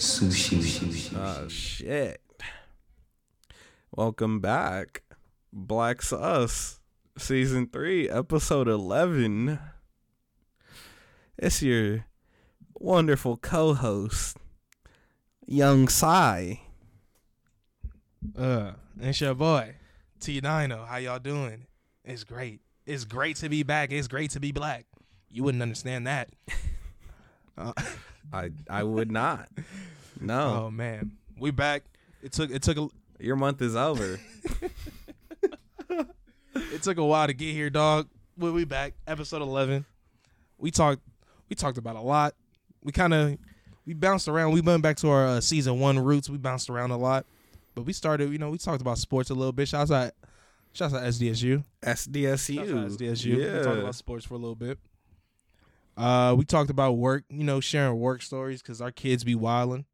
Sushi. Oh shit. Welcome back. Blacks Us, season three, episode eleven. It's your wonderful co-host, Young Sai. Uh, it's your boy, T Dino. How y'all doing? It's great. It's great to be back. It's great to be black. You wouldn't understand that. Uh, I I would not. No, oh man, we back. It took it took a your month is over. it took a while to get here, dog. But we back. Episode eleven. We talked we talked about a lot. We kind of we bounced around. We went back to our uh, season one roots. We bounced around a lot, but we started. You know, we talked about sports a little bit. Shouts out, shouts out SDSU. SDSU. Shouts out SDSU. We talked Yeah. about sports for a little bit. Uh, we talked about work. You know, sharing work stories because our kids be wilding.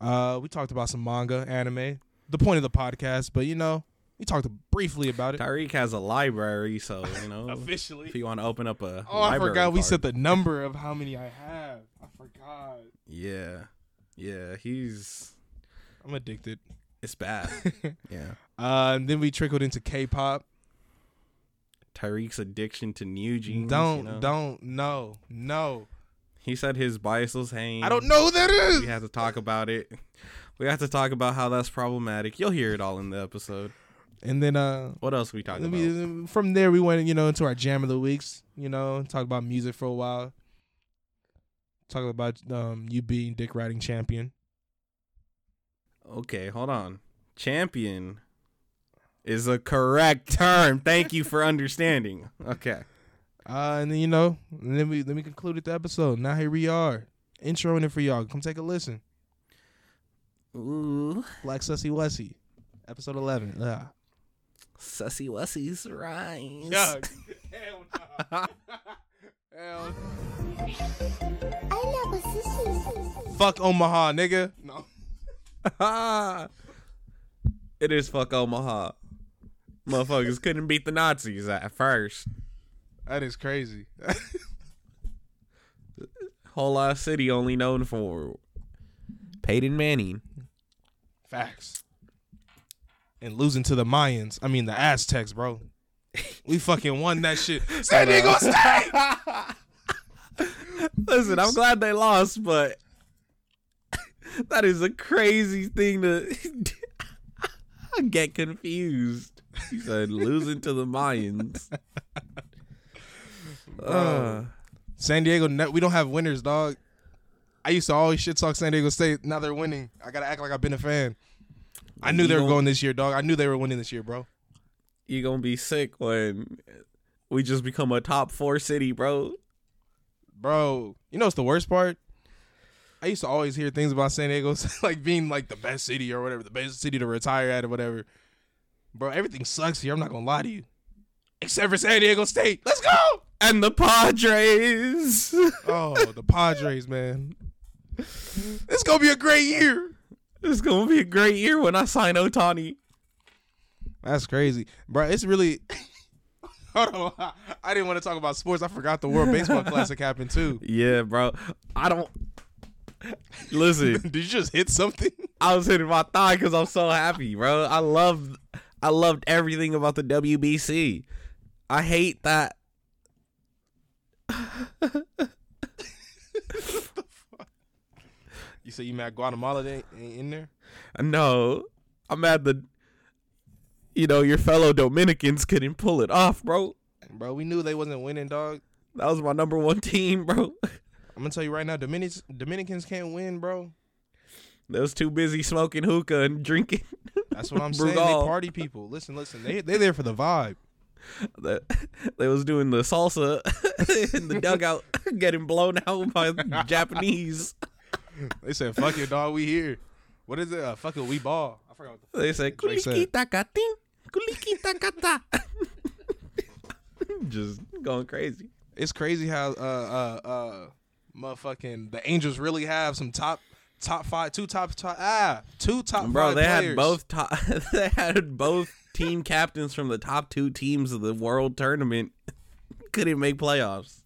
Uh, we talked about some manga, anime. The point of the podcast, but you know, we talked briefly about it. Ty'Riq has a library, so you know Officially. if you want to open up a Oh, I library forgot we card. said the number of how many I have. I forgot. Yeah, yeah, he's I'm addicted. it's bad. yeah, Uh, and then we trickled into K-pop. Ty'Riq's addiction to NewJeans. don't, you know? don't, no, no. He said his bias was Hanni. I don't know who that is. We have to talk about it. We have to talk about how that's problematic. You'll hear it all in the episode. And then, uh, What else we talking about? from there we went, you know, into our jam of the weeks. You know, talk about music for a while. Talk about um you being dick riding champion. Okay, hold on. Champion is a correct term. Thank you for understanding. Okay. Uh, and then you know, and then we then we concluded the episode. Now here we are, introing it for y'all. Come take a listen. Ooh, Black Sussy Wussy, episode eleven. Yeah. sussy wussies rise. Yuck. Hell no. Hell. I love a sushi. Fuck Omaha, nigga. No. it is fuck Omaha. Motherfuckers couldn't beat the Nazis at first. That is crazy. Whole ass city only known for Peyton Manning. Facts. And losing to the Mayans. I mean the Aztecs, bro. We fucking won that shit. San Diego State. Listen, I'm glad they lost, but that is a crazy thing to get confused. He said losing to the Mayans. Uh, San Diego. We don't have winners, dog. I used to always shit talk San Diego State. Now they're winning. I gotta act like I've been a fan. I knew they were going this year, dog. I knew they were winning this year, bro. you gonna be sick when we just become a top four city, bro. Bro, you know what's the worst part? I used to always hear things about San Diego like being like the best city or whatever, the best city to retire at or whatever. Bro, everything sucks here. I'm not gonna lie to you. Except for San Diego State. Let's go! And the Padres. Oh, the Padres, man. It's gonna be a great year. it's gonna be a great year when I sign Otani. That's crazy. Bro, it's really Hold on. I didn't want to talk about sports. I forgot the World Baseball Classic happened too. Yeah, bro. I don't. Listen, Did you just hit something? I was hitting my thigh because I'm so happy, bro. I love, I loved everything about the WBC. I hate that. You say you mad Guatemala ain't, ain't in there? No, I'm mad that, you know, your fellow Dominicans couldn't pull it off, bro. Bro, we knew they wasn't winning, dog. That was my number one team, bro. I'm gonna tell you right now, Dominicans Dominicans can't win, bro. They was too busy smoking hookah and drinking. That's what I'm saying. They Brugal. party people. Listen, listen. They they there for the vibe. They- they was doing the salsa in the dugout, getting blown out by Japanese. They said, "Fuck it, dog. We here." What is it? Uh, fuck it, we ball. I forgot. What the They said, Drake said. "Kulikita katin, kulikita kata." Just going crazy. it's crazy how uh uh uh motherfucking the Angels really have some top top five two top top ah two top Bro, they players. had both top. they had both team captains from the top two teams of the world tournament. Couldn't make playoffs.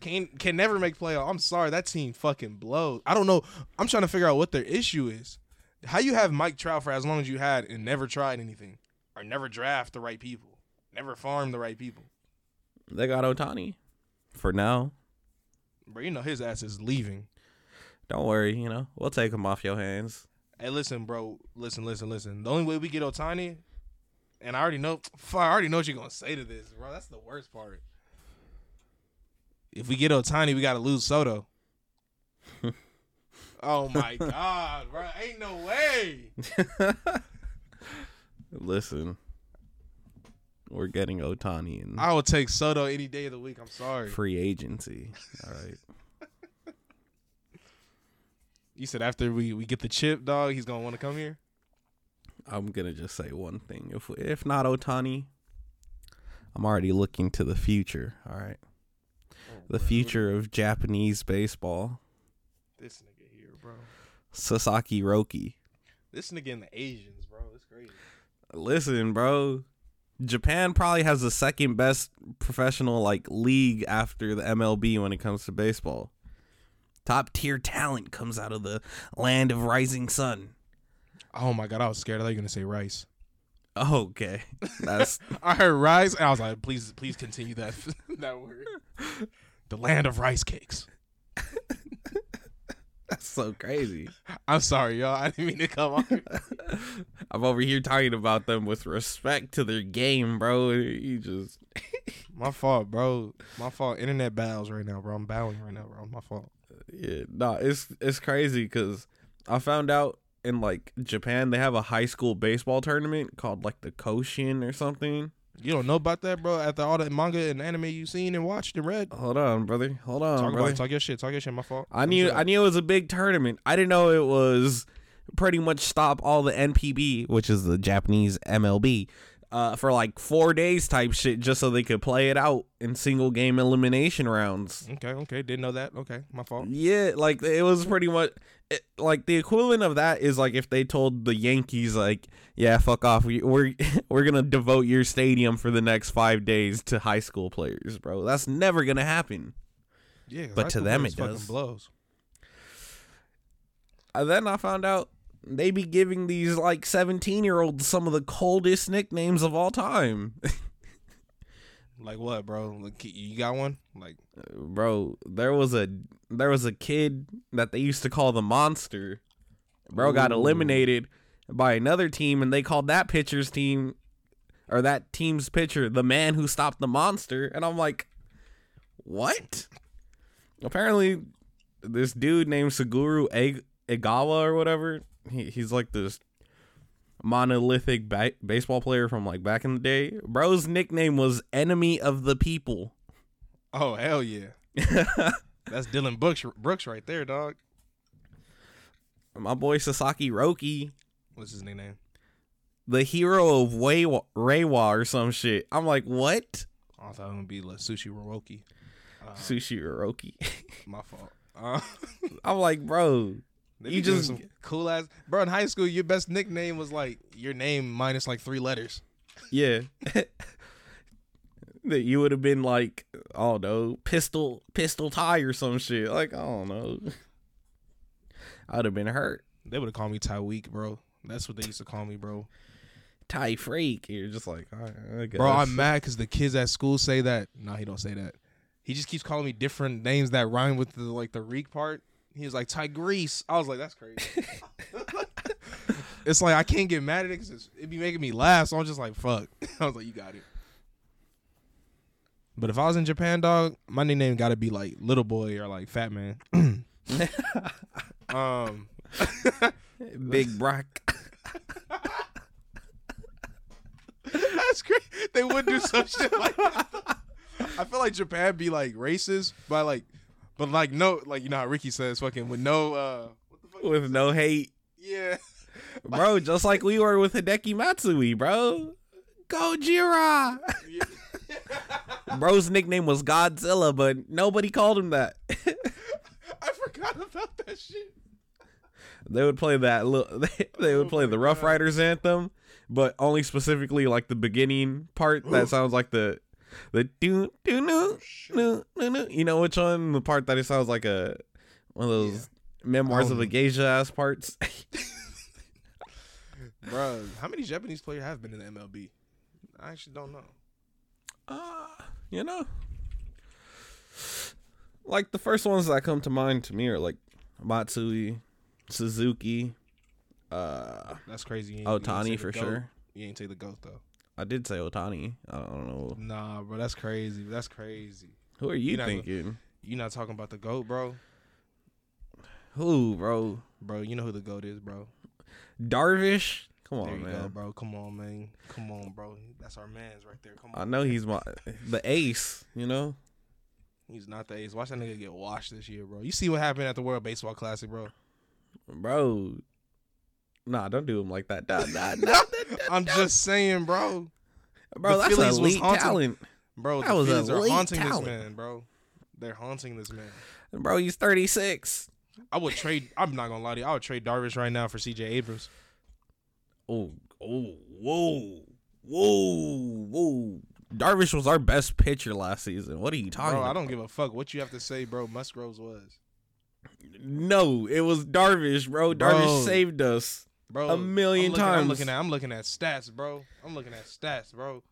Can can never make playoff. I'm sorry, that team fucking blows. I don't know. I'm trying to figure out what their issue is. How you have Mike Trout for as long as you had and never tried anything, or never draft the right people, never farm the right people. They got Otani for now. Bro, you know his ass is leaving. Don't worry, you know we'll take him off your hands. Hey, listen, bro. Listen, listen, listen. The only way we get Otani, and I already know. Fuck, I already know what you're gonna say to this, bro. That's the worst part. If we get Otani, we gotta lose Soto. oh my god, bro! Ain't no way. Listen, we're getting Otani and I would take Soto any day of the week. I'm sorry. free agency. All right. You said after we, we get the chip, dog, he's gonna want to come here. I'm gonna just say one thing. If if not Otani, I'm already looking to the future. All right, oh, the future of Japanese baseball. This nigga here, bro. Sasaki Roki. This nigga in the Asians, bro. It's crazy. Listen, bro. Japan probably has the second best professional like league after the MLB when it comes to baseball. Top tier talent comes out of the land of rising sun. Oh my god, I was scared. I thought you were gonna say rice. Okay, that's I heard rice, and I was like, please, please continue that that word. The land of rice cakes. that's so crazy. I'm sorry, y'all. I didn't mean to come on. I'm over here talking about them with respect to their game, bro. You just My fault, bro. My fault. Internet bows right now, bro. I'm bowing right now, bro. My fault. Yeah, no, it's it's crazy because I found out in like Japan they have a high school baseball tournament called like the Koshien or something. You don't know about that, bro? After all the manga and anime you've seen and watched and read. Hold on, brother. Hold on, talk brother. about. Talk your shit. Talk your shit. My fault. I knew I knew it was a big tournament. I didn't know it was pretty much stop all the NPB, which is the Japanese MLB, uh, for like four days type shit, just so they could play it out in single game elimination rounds. Okay, okay. Didn't know that. Okay, my fault. Yeah, like it was pretty much it, like the equivalent of that is like if they told the Yankees like, yeah, fuck off, we, we're we're gonna devote your stadium for the next five days to high school players, bro. That's never gonna happen. Yeah, But to them it does. blows. And then I found out they be giving these like 17 year olds some of the coldest nicknames of all time. Like what, bro? Like, you got one? Like, Bro, there was a there was a kid that they used to call the monster. Bro got eliminated by another team and they called that pitcher's team or that team's pitcher the man who stopped the monster and I'm like what? Apparently this dude named Suguru Eg- Egawa or whatever, he, he's like this monolithic ba- baseball player from like back in the day. Bro's nickname was Enemy of the People. oh hell yeah, that's Dillon Brooks, Brooks right there, dog. My boy Sasaki Roki, What's his nickname? the hero of Reiwa, Reiwa or some shit. I'm like, what? I thought it would be like Sushi Roki. Uh, Sushi Roki. my fault. Uh, I'm like, bro, You just- some cool ass, bro. In high school, your best nickname was like your name minus like three letters. yeah. that you would have been like, oh no, pistol, pistol tie or some shit. Like, I don't know. I'd have been hurt. They would have called me Tyweek, bro. That's what they used to call me, bro. Tie freak. You're just like, all right, I guess. Bro, I'm mad because the kids at school say that. No, he don't say that. He just keeps calling me different names that rhyme with the like the reek part. He was like Tigrease. I was like, that's crazy. it's like I can't get mad at it because it'd be making me laugh. So I'm just like, fuck. I was like, you got it. But if I was in Japan, dog, my nickname got to be like little boy or like fat man. um, Big Brock. That's great. They would do some shit like that. I feel like Japan be like racist, but like, but like no, like you know how Ricky says, fucking with no, uh, what the fuck? with no hate. Yeah, Bro, just like we were with Hideki Matsui, bro. Gojira. Bro's nickname was Godzilla, but nobody called him that. I forgot about that shit. they would play that little they, they would Oh play the Rough God. Riders anthem, but only specifically like the beginning part that sounds like the The do do no no no no. You know which one? The part that it sounds like a one of those memoirs of a Um, geisha ass parts. Bro, how many Japanese players have been in the MLB? I actually don't know. uh, you know, like the first ones that come to mind to me are like Matsui, Suzuki. Uh, That's crazy. You ain't- you ain't say Otani for GOAT. sure. You ain't take the goat though. I did say Otani. I don't know. Nah, bro, that's crazy. That's crazy. Who are you You're not thinking? You not talking about the goat, bro? Who, bro? Bro, you know who the goat is, bro. Darvish? Come there on, you man. go, bro. Come on, man. Come on, bro. That's our man's right there. Come on. I know he's my the ace. You know. He's not the ace. Watch that nigga get washed this year, bro. You see what happened at the World Baseball Classic, bro? bro. Nah, don't do him like that. Nah, nah, nah, I'm just saying, bro. bro. the That's Phillies was elite haunting- talent, Bro, That the was Phillies are haunting talent. this man, bro. They're haunting this man. bro. He's thirty six. I would trade. I'm not gonna lie to you. I would trade Darvish right now for C.J. Abrams. Oh, oh, whoa, whoa, whoa. Darvish was our best pitcher last season. What are you talking Bro, about? I don't give a fuck what you have to say, bro. Musgroves was, No, it was Darvish, bro. Bro. Darvish saved us. Bro. A million I'm looking, times. I'm looking at. I'm looking at stats, bro. I'm looking at stats, bro.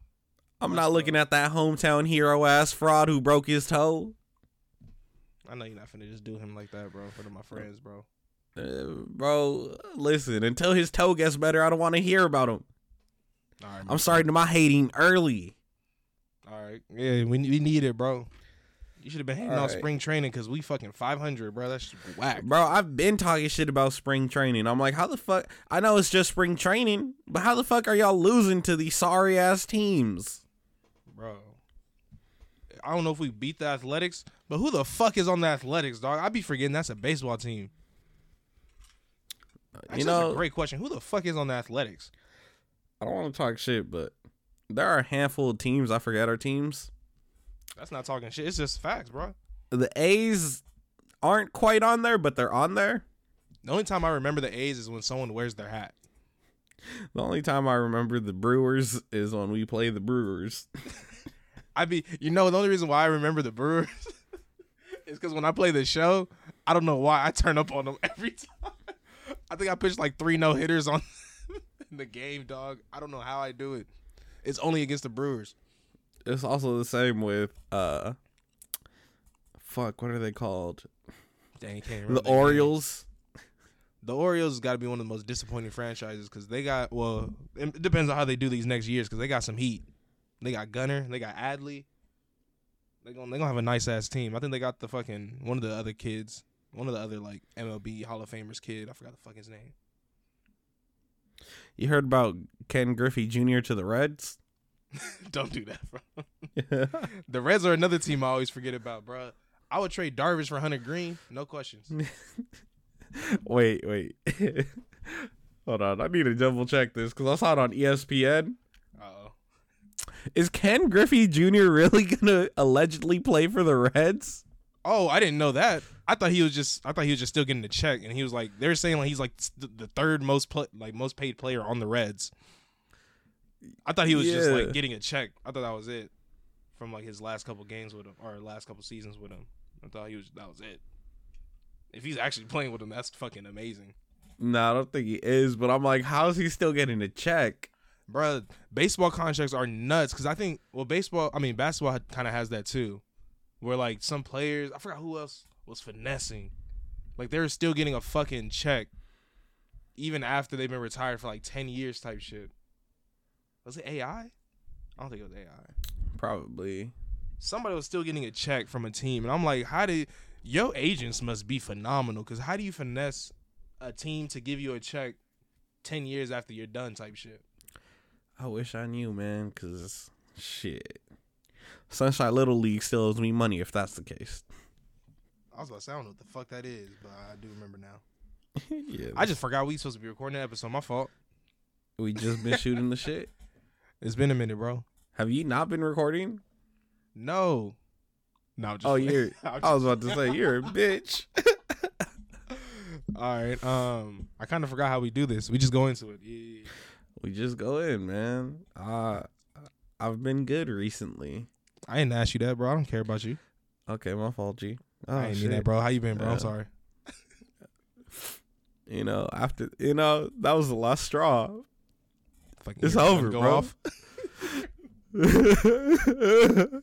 I'm not looking at that hometown hero ass fraud who broke his toe. I know you're not finna just do him like that, bro. For my friends, bro. Uh, bro, listen, until his toe gets better, I don't want to hear about him. All right, I'm sorry to my hating early. All right, yeah, we we need it, bro. You should have been hating All on right. spring training because we fucking 500, bro. That's whack. Bro, I've been talking shit about spring training. I'm like, how the fuck? I know it's just spring training, but how the fuck are y'all losing to these sorry ass teams? bro. I don't know if we beat the Athletics, but who the fuck is on the Athletics, dog? I'd be forgetting that's a baseball team. Uh, Actually, you that's know, a great question. Who the fuck is on the Athletics? I don't want to talk shit, but there are a handful of teams. I forget our teams. That's not talking shit. It's just facts, bro. The A's aren't quite on there, but they're on there. The only time I remember the A's is when someone wears their hat. The only time I remember the Brewers is when we play the Brewers. I be, you know, the only reason why I remember the Brewers is because when I play the show, I don't know why I turn up on them every time. I think I pitched like three no hitters on in the game, dog. I don't know how I do it. It's only against the Brewers. It's also the same with uh, fuck, what are they called? Dang, can't The remember their name. Orioles. The Orioles got to be one of the most disappointing franchises because they got well. It depends on how they do these next years because they got some heat. They got Gunnar. They got Adley. They gonna they gonna have a nice ass team. I think they got the fucking one of the other kids, one of the other like MLB Hall of Famers kid. I forgot the fuck his name. You heard about Ken Griffey Jr. to the Reds? Don't do that, bro. The Reds are another team I always forget about, bro. I would trade Darvish for Hunter Greene, no questions. wait, wait. Hold on, I need to double check this because I saw it on ESPN. Uh oh. Is Ken Griffey Jr. really gonna allegedly play for the Reds? Oh, I didn't know that. I thought he was just. I thought he was just still getting the check, and he was like, they're saying like he's like the the third most pl- like most paid player on the Reds. I thought he was just like getting a check. I thought that was it from like his last couple games with him or last couple seasons with him. I thought he was that was it. If he's actually playing with him, that's fucking amazing, No, I don't think he is. But I'm like, how is he still getting a check? Bruh, Baseball contracts are nuts because I think well, baseball. I mean, basketball kind of has that too, where like some players, I forgot who else was finessing, like they're still getting a fucking check, even after they've been retired for like ten years type shit. Was it AI? I don't think it was AI. Probably. Somebody was still getting a check from a team, and I'm like, how did your agents must be phenomenal? Because how do you finesse a team to give you a check ten years after you're done type shit? I wish I knew, man, because shit. Sunshine Little League still owes me money if that's the case. I was about to say I don't know what the fuck that is, but I do remember now. yeah. I just forgot we supposed to be recording that episode. My fault. we just been shooting the shit. It's been a minute, bro. Have you not been recording? No. No, just Oh, playing. you're. I was about to say you're a bitch. All right. Um, I kind of forgot how we do this. We just go into it. Yeah, we just go in, man. Uh, I've been good recently. I didn't ask you that, bro. I don't care about you. Okay, my fault, G. Oh, I ain't mean that, bro. How you been, bro? I'm sorry. You know, after you know, that was the last straw. Fucking It's over, go bro. off.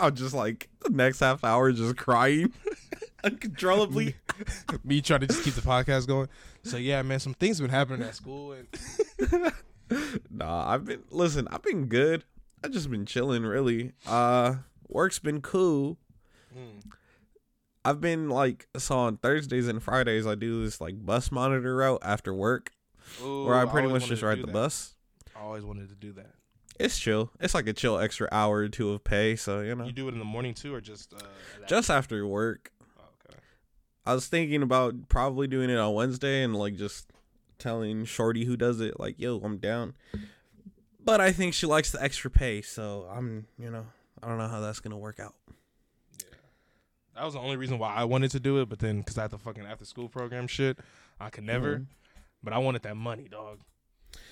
I'm just like the next half hour just crying uncontrollably. Me trying to just keep the podcast going. So yeah, man, some things been happening at school, and nah, I've been listen, I've been good. I've just been chilling really. Uh work's been cool. I've been like so on Thursdays and Fridays I do this like bus monitor route after work Ooh, where I pretty always much just ride the that. bus. I always wanted to do that. It's chill. It's like a chill extra hour or two of pay, so you know. You do it in the morning too, or just uh, Just after work. Oh, okay. I was thinking about probably doing it on Wednesday and like just telling Shorty who does it, like, yo, I'm down. But I think she likes the extra pay, so I'm, you know, I don't know how that's gonna work out. Yeah, that was the only reason why I wanted to do it, but then because I had the fucking after school program shit, I could never. Mhm. But I wanted that money, dog.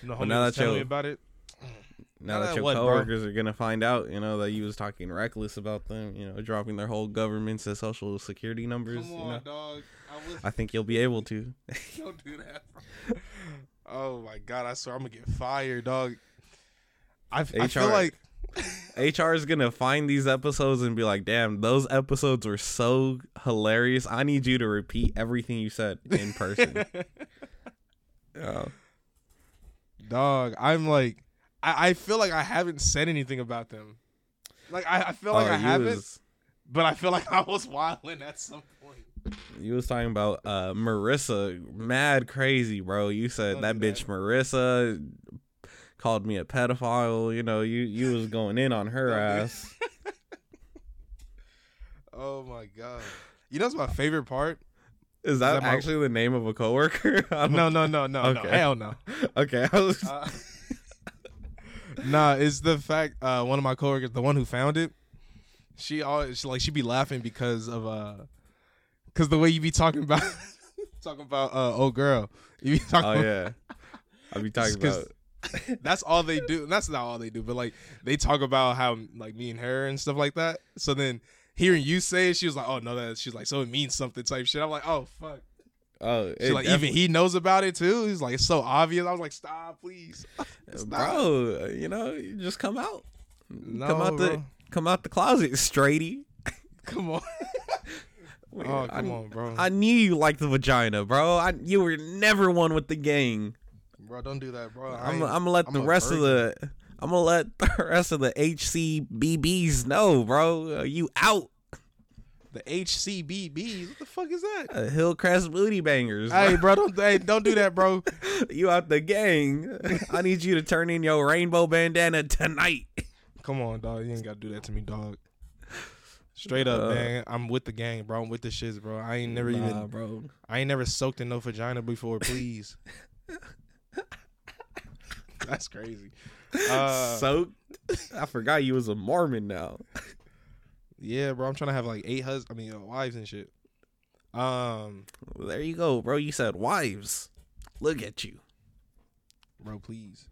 You know, homie now was that telling me about it. Now Now that that your what, bro? coworkers are gonna find out, you know, that you was talking reckless about them, you know, dropping their whole governments and social security numbers, Come you on, know, dog. I was, I think you'll be able to. don't do that. Bro. Oh my god, I swear I'm gonna get fired, dog. I feel like HR is gonna find these episodes and be like, "Damn, those episodes were so hilarious. I need you to repeat everything you said in person." Yeah. dog. I'm like, I, I feel like I haven't said anything about them. Like I, I feel like Oh, I haven't, Was, but I feel like I was wilding at some point. you was talking about uh, Marissa, mad crazy, bro. You said Don't that bitch Marissa called me a pedophile. You know, you you was going in on her ass. Oh my god. You know what's my favorite part? Is that, that my- actually the name of a coworker? I No, no, no, no, no. Okay. Hell no. Okay, was. Uh, nah, it's the fact uh one of my coworkers, the one who found it, she always she, like she'd be laughing because of uh cuz the way you be talking about talking about uh old girl. You be talking oh about, yeah, I'll be talking about. that's all they do. That's not all they do, but like they talk about how like me and her and stuff like that. So then hearing you say it, she was like, "Oh no, that." She's like, "So it means something." Type shit. I'm like, "Oh fuck." Oh, She's like, even he knows about it too. He's like, "It's so obvious." I was like, "Stop, please." Stop. bro. You know, you just come out, No, come out the come out the closet, straighty. Come on. oh, I, come on, bro. I knew you liked the vagina, bro. I you were never one with the gang. bro, don't do that, bro. I I'm, I'm gonna let I'm the rest of the I'm gonna let the rest of the HCBBs know, bro. Uh, you out. the HCBBs. What the fuck is that? Uh, Hillcrest booty bangers. Hey, bro. bro, don't hey, don't do that, bro. you out the gang. I need you to turn in your rainbow bandana tonight. Come on, dog. You ain't gotta do that to me, dog. Straight up, Uh, man. I'm with the gang, bro. I'm with the shits, bro. I ain't never Nah, even bro. I ain't never soaked in no vagina before, please. That's crazy. Uh, Soaked. I forgot you was a Mormon now. yeah, bro. I'm trying to have like eight hus I mean, uh, wives and shit. Um, Well, there you go, bro. You said wives. Look at you. bro, please.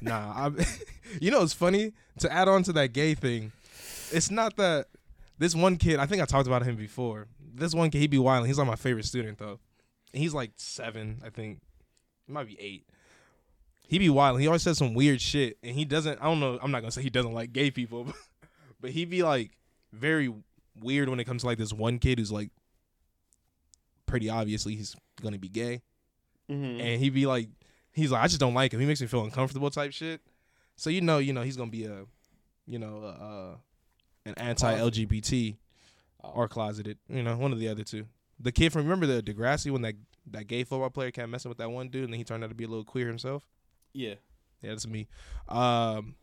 nah, I. you know, it's funny to add on to that gay thing. It's not that this one kid. I think I talked about him before. This one kid, he be wild. He's like my favorite student though. He's like seven, I think. He might be eight. He be wild. He always says some weird shit, and he doesn't. I don't know. I'm not gonna say he doesn't like gay people, but, but he be like very weird when it comes to like this one kid who's like pretty obviously he's gonna be gay and he be like, he's like, I just don't like him. He makes me feel uncomfortable, type shit. So you know, you know, he's gonna be a, you know, uh, uh an anti-LGBT or closeted. You know, one of the other two. The kid from remember the Degrassi when that that gay football player kept messing with that one dude, and then he turned out to be a little queer himself. Yeah. Yeah, that's me. Um,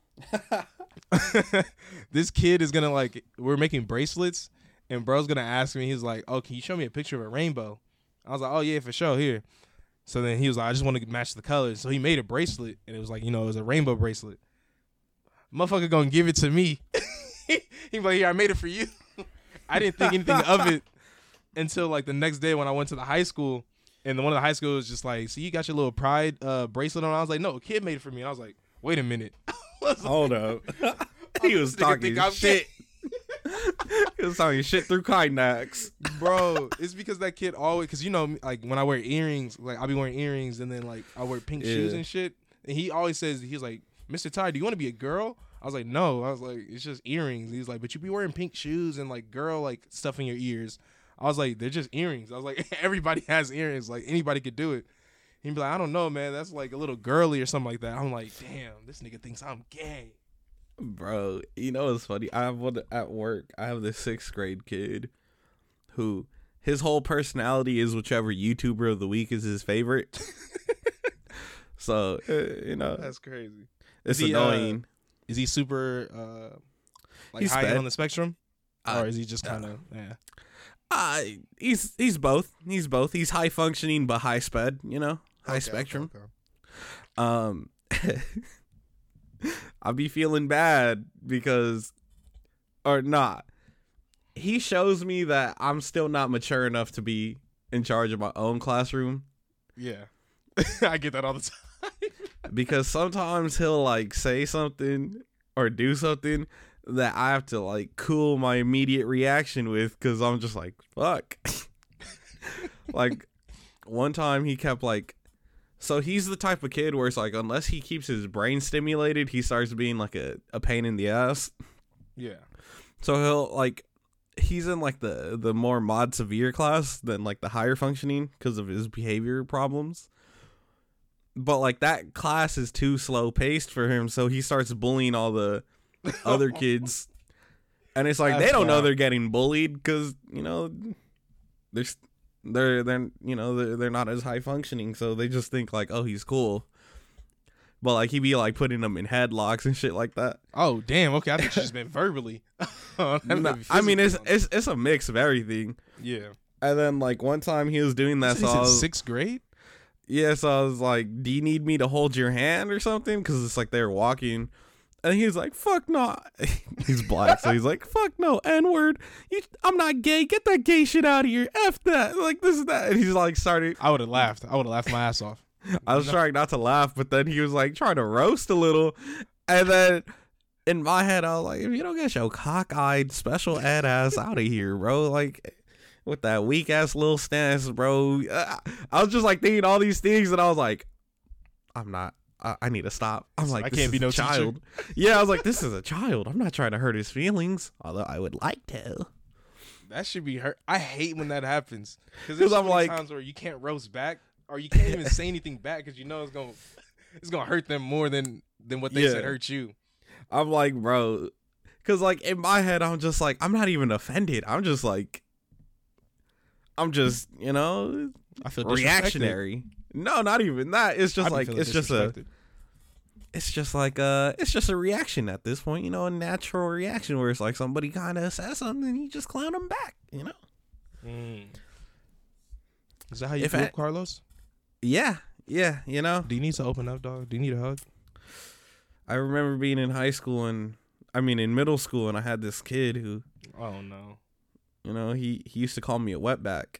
this kid is gonna like, we're making bracelets, and bro's gonna ask me. He's like, "Oh, can you show me a picture of a rainbow?" I was like, "Oh yeah, for sure, here." So then he was like, "I just want to match the colors." So he made a bracelet, and it was like, you know, it was a rainbow bracelet. Motherfucker gonna give it to me. he like, "Here, I made it for you." I didn't think anything of it until like the next day when I went to the high school, and the one of the high school was just like, "So you got your little pride uh, bracelet on?" I was like, "No, a kid made it for me." And I was like, "Wait a minute, Hold up. he was talking shit. he was talking shit through Kynax. bro. It's because that kid always, because you know, like when I wear earrings, like I'll be wearing earrings, and then like I wear pink shoes and shit. And he always says, he's like, Mr. Ty, do you want to be a girl? I was like, no. I was like, it's just earrings. He's like, but you be wearing pink shoes and like girl like stuff in your ears. I was like, they're just earrings. I was like, everybody has earrings. Like anybody could do it. He'd be like, I don't know, man. That's like a little girly or something like that. I'm like, damn, this nigga thinks I'm gay. Bro, you know what's funny? I have one at work. I have this sixth grade kid who his whole personality is whichever YouTuber of the week is his favorite. so, uh, you know, That's crazy. it's Is he, uh, annoying. Is he super uh like He's high sped. on the spectrum? Uh, or is he just kind of yeah? Uh, he's he's both. He's both. He's high functioning but high sped, you know? High Okay, spectrum. okay, okay. Um I'll be feeling bad because or not. He shows me that I'm still not mature enough to be in charge of my own classroom Yeah. I get that all the time. because sometimes he'll like say something or do something that I have to like cool my immediate reaction with cuz I'm just like fuck. like one time he kept like so he's the type of kid where it's like unless he keeps his brain stimulated, he starts being like a, a pain in the ass. Yeah. So he'll like he's in like the the more mod severe class than like the higher functioning because of his behavior problems. But like that class is too slow paced for him, so he starts bullying all the other kids. And it's like they don't know wild. they're getting bullied because you know they're they're they're you know they're, they're not as high functioning, so they just think like oh he's cool. But like he be like putting them in headlocks and shit like that. Oh damn. Okay, I think she's been verbally. No, I mean it's it's it's a mix of everything. yeah. And then like one time he was doing that, He's so in was, sixth grade. yeah, so I was like, "Do you need me to hold your hand or something?" Because it's like they're walking, and he's like, "Fuck no." he's black, so he's like, "Fuck no, n word. You, I'm not gay. Get that gay shit out of here. F that. Like this is that." And he's like, started. I would have laughed. I would have laughed my ass off. I was trying not to laugh, but then he was like trying to roast a little, and then. In my head, I was like, if you don't get your cockeyed special ed ass out of here, bro, like with that weak ass little stance, bro. Uh, I was just like thinking all these things, and I was like, I'm not. I, I need to stop. I'm like, I this can't is be a no teacher. child. yeah, I was like, this is a child. I'm not trying to hurt his feelings, although I would like to. That should be hurt. I hate when that happens because there's so I'm like- times where you can't roast back or you can't even say anything back because you know it's gonna it's gonna hurt them more than than what they Yeah. said hurt you. I'm like, bro, because like in my head, I'm just like, I'm not even offended. I'm just like, I'm just, you know, I feel reactionary. No, not even that. It's just like it's just a it's just like uh it's just a reaction at this point, you know, a natural reaction where it's like somebody kind of says something and you just clown them back, you know. Mm. Is that how you If feel, I- Carlos? Yeah, yeah, you know. Do you need to open up, dog? Do you need a hug? I remember being in high school and I mean in middle school and I had this kid who, Oh no! you know, he he used to call me a wetback.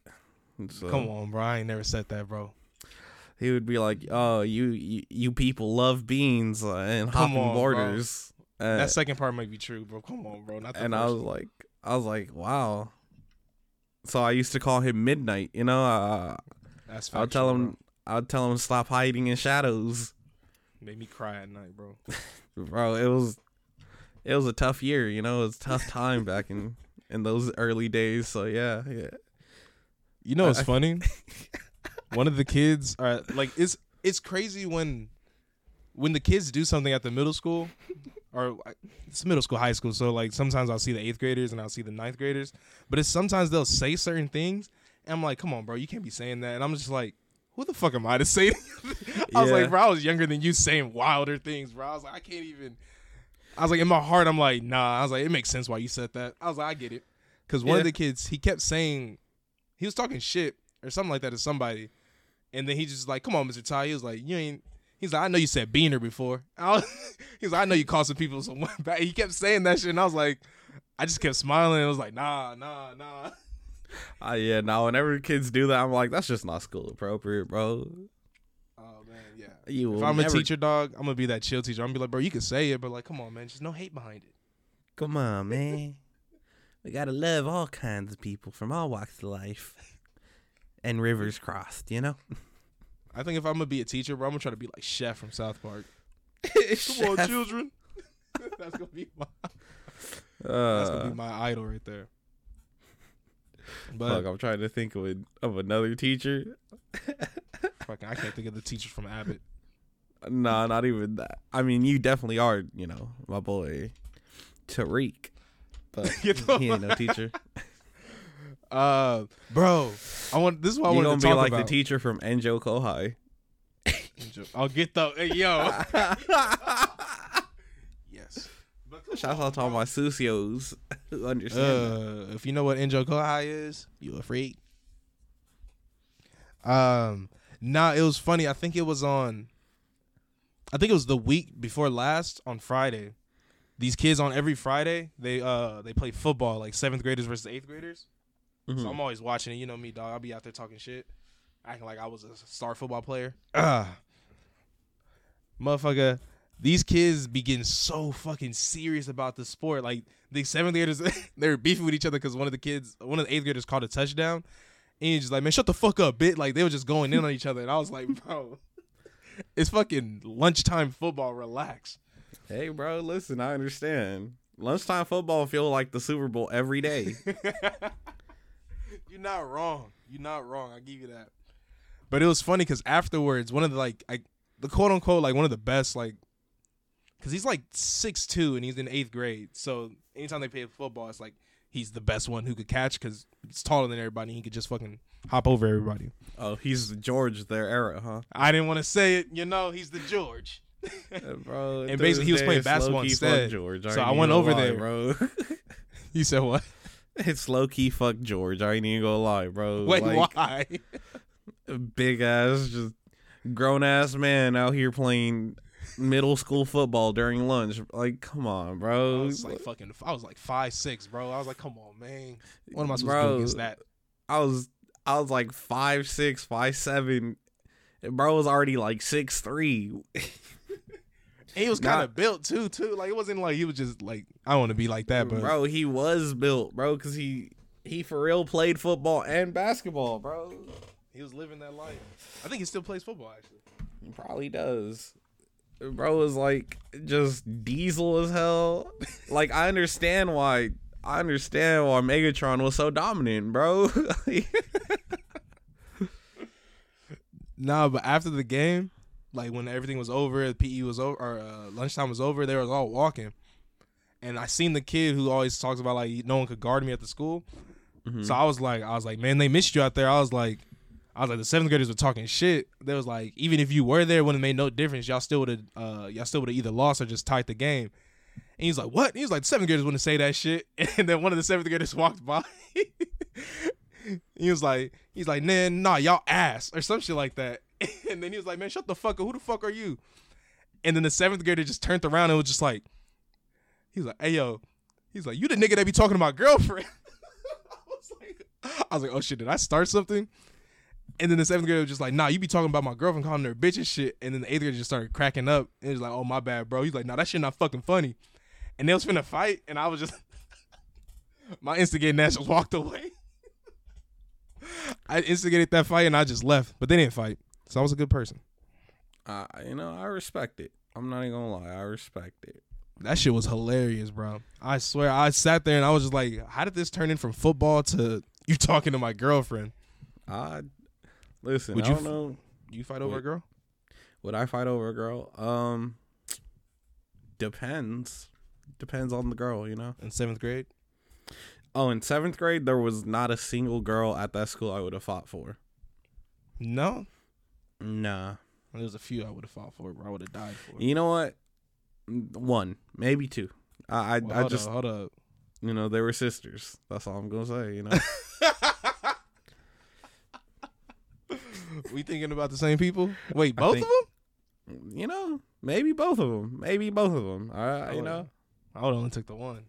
So Come on, bro. I ain't never said that, bro. He would be like, "Oh, you you, you people love beans and Come hopping on, borders." Uh, that second part might be true, bro. Come on, bro. Not the and. I was like, I was like, "Wow." So I used to call him Midnight. You know, uh, That's I'll tell him, bro. I'll tell him stop hiding in shadows, Made me cry at night, bro. bro. It was, it was a tough year. You know, it was a tough time back in in those early days. So yeah, yeah. You know what's I- funny? One of the kids are like it's it's crazy when when the kids do something at the middle school or it's middle school, high school. So like sometimes I'll see the eighth graders and I'll see the ninth graders, but it's sometimes they'll say certain things and I'm like, come on, bro, you can't be saying that. And I'm just like, who the fuck am I to say? I was like, bro, I was younger than you saying wilder things, bro. I was like, I can't even. I was like, in my heart, I'm like, nah. I was like, it makes sense why you said that. I was like, I get it, because one Yeah. of the kids, he kept saying, he was talking shit or something like that to somebody, and then he just like, come on, Mr. Ty. He was like, you ain't. He's like, I know you said beaner before. I was, he's like, I know you called some people some bad. He kept saying that shit, and I was like, I just kept smiling. and was like, nah, nah, nah. Uh, yeah. Now, whenever kids do that, I'm like, that's just not school appropriate, bro. Oh man, yeah. You If I'm never- a teacher, dog, I'm gonna be that chill teacher. I'm gonna be like, bro, you can say it, but like, come on, man, just no hate behind it. Come on, man. we gotta love all kinds of people from all walks of life, and rivers crossed. You know. I think if I'm gonna be a teacher, bro, I'm gonna try to be like Chef from South Park. Come on, children. that's gonna be my Uh, that's gonna be my idol right there. But fuck, I'm trying to think of a, of another teacher. fucking, I can't think of the teachers from Abbott. Nah, not even that. I mean, you definitely are. You know, my boy Tariq, but he ain't no teacher. Uh, bro, I want this is what I You gonna be talk like about. the teacher from Enjo Kohai. I'll get the hey, yo. yes. Shout out to all my susios who understand. Uh, if you know what Enjo Kohai is, you a freak. Um, nah, it was funny. I think it was on. I think it was the week before last on Friday. These kids on every Friday they uh they play football like seventh graders versus eighth graders. Mhm. So I'm always watching it. You know me, dog. I'll be out there talking shit, acting like I was a star football player. Ah, motherfucker. These kids be getting so fucking serious about the sport. Like the seventh graders, they were beefing with each other because one of the kids, one of the eighth graders, called a touchdown, and he's just like, "Man, shut the fuck up, bit." Like they were just going in on each other, and I was like, "Bro, it's fucking lunchtime football. Relax." Hey, bro, listen, I understand. Lunchtime football feel like the Super Bowl every day. You're not wrong. You're not wrong. I give you that. But it was funny because afterwards, one of the like, I, the quote unquote like one of the best like, because he's like six two and he's in eighth grade. So anytime they play football, it's like he's the best one who could catch because he's taller than everybody. and He could just fucking hop over everybody. oh, he's George their era, huh? I didn't want to say it. You know, he's the George. Uh, bro, And basically he was playing basketball instead. George. So I went over there. bro. You said what? It's low key fuck George. I ain't even gonna lie, bro. Wait, like, why? Big ass, just grown ass man out here playing middle school football during lunch. Like, come on, I bro. was like fucking. I was like five six, bro. I was like, come on, man. What am I supposed to do against that? I was I was like five six, five seven. And bro was already like six three. And he was kind of built too, too. Like it wasn't like he was just like I want to be like that, but bro, he was built, bro, because he he for real played football and basketball, bro. he was living that life. I think he still plays football actually. He probably does. Bro is like just diesel as hell. like I understand why I understand why Megatron was so dominant, bro. Nah, but after the game, like when everything was over, the PE was over, or uh, lunchtime was over, they was all walking, and I seen the kid who always talks about like no one could guard me at the school. So I was like, I was like, man, they missed you out there. I was like, I was like, the seventh graders were talking shit. They was like, even if you were there, it wouldn't have made no difference. Y'all still would have, uh, y'all still would have either lost or just tied the game. And he's like, what? He was like, the seventh graders wouldn't say that shit. And then one of the seventh graders walked by. he was like, he's like, nah, nah, y'all ass or some shit like that. And then he was like, man, shut the fuck up. Who the fuck are you? And then the seventh grader just turned around and was just like, "He's like, hey yo, he's like, you the nigga that be talking to my girlfriend. I was like, I was like, oh shit, did I start something? And then the seventh grader was just like, nah, you be talking about my girlfriend calling her bitch and shit. And then the eighth grader just started cracking up. And was like, oh my bad, bro. He's like, nah, that shit not fucking funny. And they was finna fight, and I was just my instigating ass just walked away. I instigated that fight and I just left, but they didn't fight, so I was a good person. uh, you know, I respect it. I'm not even gonna lie, I respect it. That shit was hilarious, bro. I swear, I sat there and I was just like, how did this turn in from football to you talking to my girlfriend? I listen. Would I you don't know. You fight over a girl? Would I fight over a girl? Um, depends. Depends on the girl, you know. In seventh grade? Oh, in seventh grade, there was not a single girl at that school I would have fought for. No. Nah. There was a few I would have fought for, bro. I would have died for. You know what? One, maybe two. I I, Well, I just up, hold up. you know they were sisters. That's all I'm gonna say. You know. we thinking about the same people? Wait, both think- of them? you know, maybe both of them. Maybe both of them. I, you Oh. know, I would only took the one.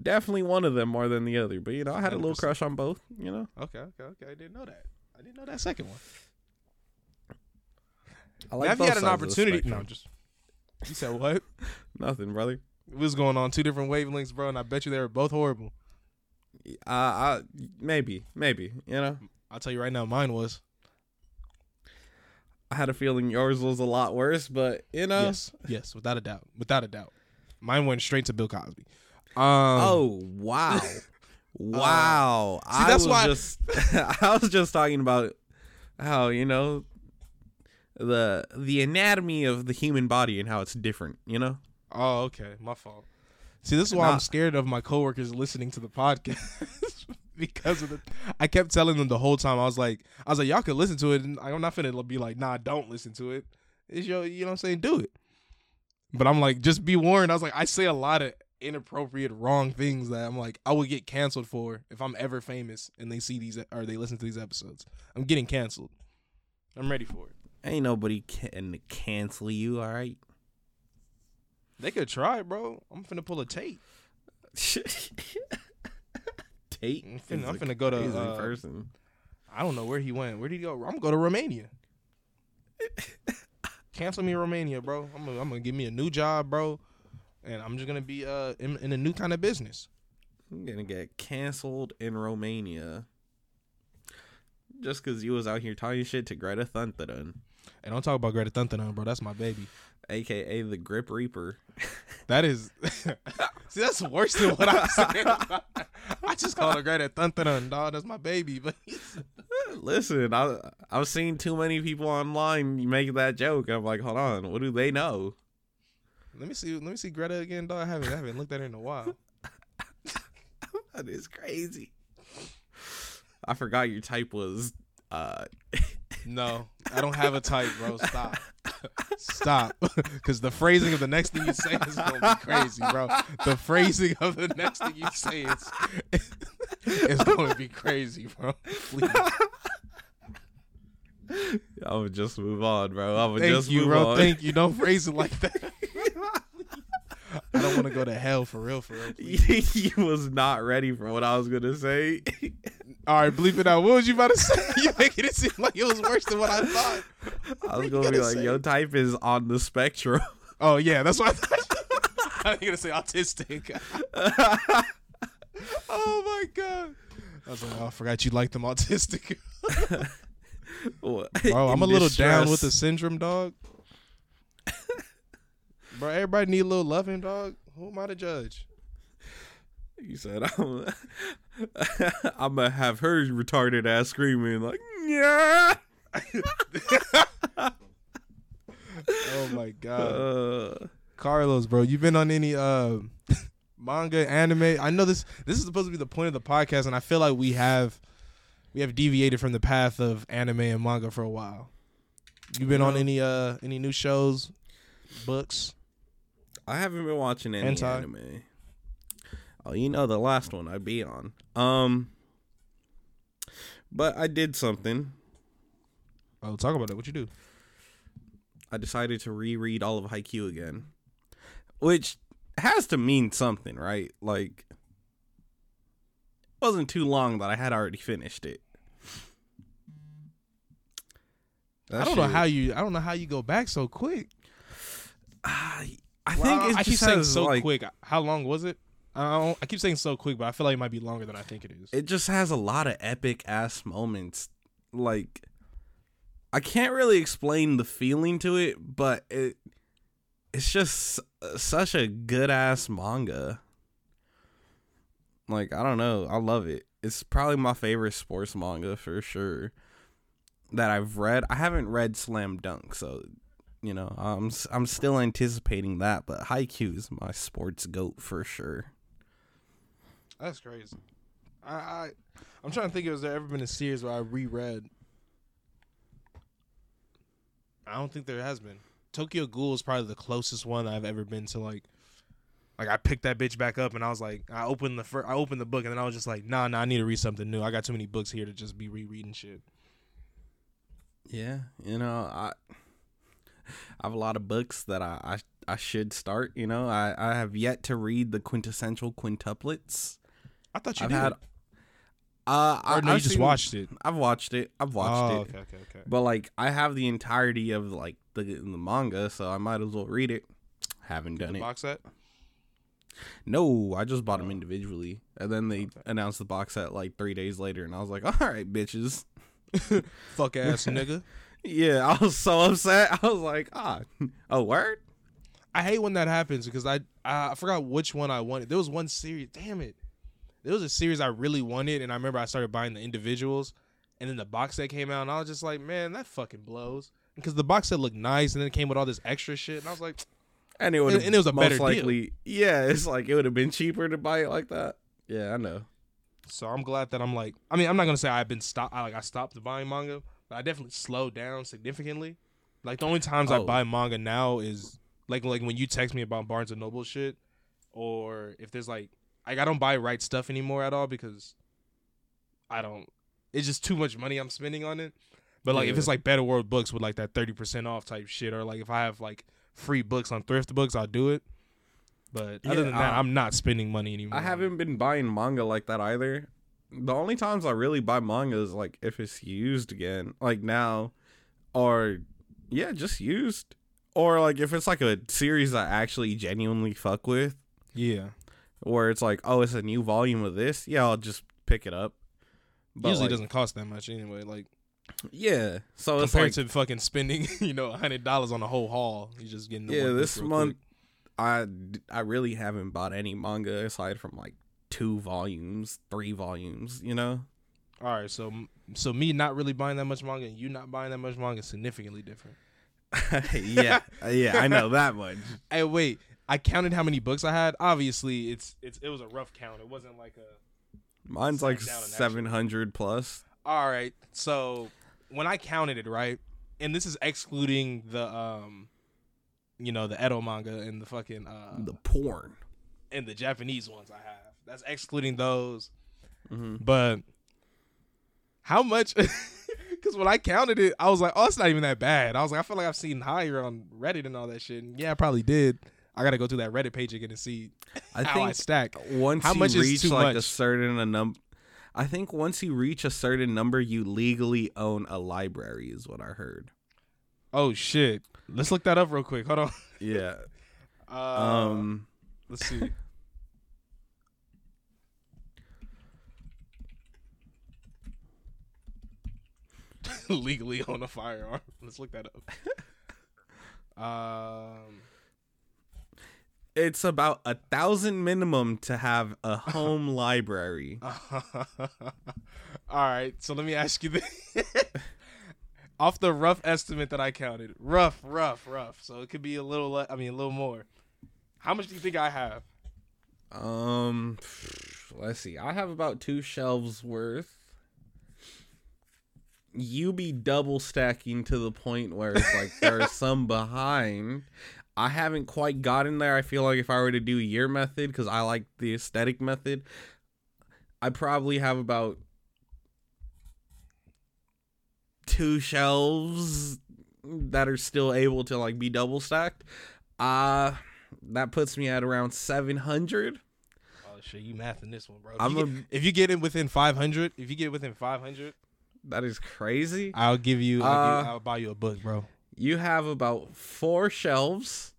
definitely one of them more than the other. But you know, I had a little crush on both. You know. Okay, okay, okay. I didn't know that. I didn't know that second one. I now, if you had an sides of the opportunity, no, just you said what? nothing, brother. It was going on two different wavelengths, bro, and I bet you they were both horrible. Uh, I maybe, maybe. You know, I'll tell you right now, mine was. I had a feeling yours was a lot worse, but you know. Yes, yes, without a doubt, without a doubt. Mine went straight to Bill Cosby. Um, Oh wow, wow! see, I that's was why- just I was just talking about how you know the the anatomy of the human body and how it's different. You know, oh, okay, my fault. See, this is why Nah. I'm scared of my coworkers listening to the podcast because of the. I kept telling them the whole time. I was like, I was like, y'all could listen to it, and I'm not finna be like, nah, don't listen to it. It's your, you know what I'm saying? Do it. But I'm like, just be warned. I was like, I say a lot of inappropriate, wrong things that I'm like, I would get canceled for if I'm ever famous and they see these or they listen to these episodes. I'm getting canceled. I'm ready for it. Ain't nobody can cancel you. All right. They could try, bro. I'm finna pull a Tate. Tate, I'm finna- I'm finna go to, uh, person. I don't know where he went. Where did he go? I'm gonna go to Romania. Cancel me Romania, bro. I'm gonna, I'm gonna give me a new job, bro, and I'm just gonna be uh in, in a new kind of business. I'm gonna get canceled in Romania just because you was out here talking shit to Greta Thunberg, And don't talk about Greta Thunberg, bro. That's my baby. aka the Grip Reaper. That is, see, that's worse than what I said. I just called her Greta Thunberg, dog. That's my baby, but Listen, I I've seen too many people online make that joke. I'm like, hold on, what do they know? let me see. Let me see Greta again, dog. I haven't, I haven't looked at her in a while. That is crazy. I forgot your type was uh No, I don't have a type, bro. Stop. Stop. Because the phrasing of the next thing you say is going to be crazy, bro. The phrasing of the next thing you say is, is going to be crazy, bro. Please. I would just move on, bro. I would Thank just you, move bro. on. Thank you. Don't phrase it like that. I don't want to go to hell for real, for real. he was not ready for what I was gonna say. All right, bleep it out. What was you about to say? You making it seem like it was worse than what I thought. I was gonna be like, say? your type is on the spectrum. Oh yeah, that's what I thought. I was gonna say autistic. oh my god. I was like, oh, I forgot you liked them autistic. Bro, I'm a little down with the syndrome, dog. Bro, everybody need a little loving, dog. Who am I to judge? You said I'm, I'm gonna have her retarded ass screaming like, yeah. Oh my god. Uh, Carlos, bro, you been on any uh manga, anime? I know this this is supposed to be the point of the podcast, and I feel like we have we have deviated from the path of anime and manga for a while. You been on any uh any new shows, books? I haven't been watching any Hentai. anime. Oh, you know the last one I'd be on. Um, but I did something. Oh, talk about it. What you do? I decided to reread all of Haikyuu again, which has to mean something, right? Like, it wasn't too long that I had already finished it. That I don't know how you I don't know how you go back so quick. I, I Well, think it's I keep saying so like, quick. How long was it? I, I keep saying so quick, but I feel like it might be longer than I think it is. it just has a lot of epic ass moments. Like I can't really explain the feeling to it, but it it's just such a good ass manga. Like I don't know, I love it. It's probably my favorite sports manga for sure that I've read. I haven't read Slam Dunk, so you know, I'm I'm still anticipating that, but Haikyuu is my sports goat for sure. That's crazy. I, I I'm trying to think. Has there ever been a series where I reread? I don't think there has been. Tokyo Ghoul is probably the closest one I've ever been to. Like, like I picked that bitch back up and I was like, I opened the fir- I opened the book and then I was just like, nah, nah, I need to read something new. I got too many books here to just be rereading shit. Yeah, you know, I I have a lot of books that I I, I should start. You know, I I have yet to read the quintessential quintuplets. I thought you I've did. had Uh, I, Or no, you I've just seen- watched it. I've watched it. I've watched oh, it. okay, okay, okay. But like, I have the entirety of like the the manga, so I might as well read it. Haven't done The it. box set. No, I just bought them Oh. individually, and then they Okay. announced the box set like three days later, and I was like, "All right, bitches." Fuck ass nigga. Yeah, I was so upset. I was like, "Ah, a word." I hate when that happens because I I forgot which one I wanted. There was one series. Damn it. There was a series I really wanted, and I remember I started buying the individuals, and then the box set came out, and I was just like, man, that fucking blows. Because the box set looked nice, and then it came with all this extra shit, and I was like, And it would, And- and it was a most better deal. likely, yeah. It's like it would have been cheaper to buy it like that. Yeah, I know. so I'm glad that I'm like, I mean, I'm not gonna say I've been stop, I like I stopped buying manga, but I definitely slowed down significantly. Like the only times I Oh. buy manga now is like like when you text me about Barnes and Noble shit, or if there's like like I don't buy right stuff anymore at all because I don't. It's just too much money I'm spending on it. But like if it's like Better World books with like that thirty percent off type shit, or like if I have like free books on thrift books, I'll do it. But other Yeah, than that, I- I'm not spending money anymore. I haven't been buying manga like that either. The only times I really buy manga is like if it's used again, like now, or yeah, just used, or like if it's like a series I actually genuinely fuck with, Yeah. Where it's like, oh, it's a new volume of this, yeah, I'll just pick it up. But Usually like, doesn't cost that much anyway. Like yeah. So it's compared like to fucking spending, you know, hundred dollars on a whole haul, you just getting the yeah, this month quick. I I really haven't bought any manga aside from like two volumes, three volumes, you know. All right, so so me not really buying that much manga and you not buying that much manga is significantly different. yeah, yeah, I know that much. Hey, wait, I counted how many books I had. Obviously, it's it's it was a rough count. It wasn't like a. Mine's like down and actually- seven hundred plus. All right, so when I counted it right, and this is excluding the um, you know, the Edo manga and the fucking uh, The porn. and the Japanese ones I have. That's excluding those. hmm But how much? Because when I counted it, I was like, "Oh, it's not even that bad." I was like, "I feel like I've seen higher on Reddit and all that shit." And yeah, I probably did. I gotta go through that Reddit page again and see I how I think stack. once how you much is reach too like a certain a num, I think once you reach a certain number, you legally own a library. Is what I heard. Oh shit! Let's look that up real quick. Hold on. Yeah. Uh, um. let's see. Legally own a firearm. Let's look that up. Um. It's about a thousand minimum to have a home library. All right, so let me ask you this. Off the rough estimate that I counted, rough, rough, rough. So it could be a little. Le- I mean, a little more. How much do you think I have? Um, let's see. I have about two shelves worth. You be double stacking to the point where it's like there's some behind. I haven't quite gotten there. I feel like if I were to do your method, because I like the aesthetic method, I probably have about two shelves that are still able to like be double stacked. Uh that puts me at around 700 Oh shit, you mathing this one, bro. If, I'm you, a- get, if you get it within five hundred, if you get within five hundred, that is crazy I'll give you. I'll, Uh, give, I'll buy you a book, bro. You have about four shelves.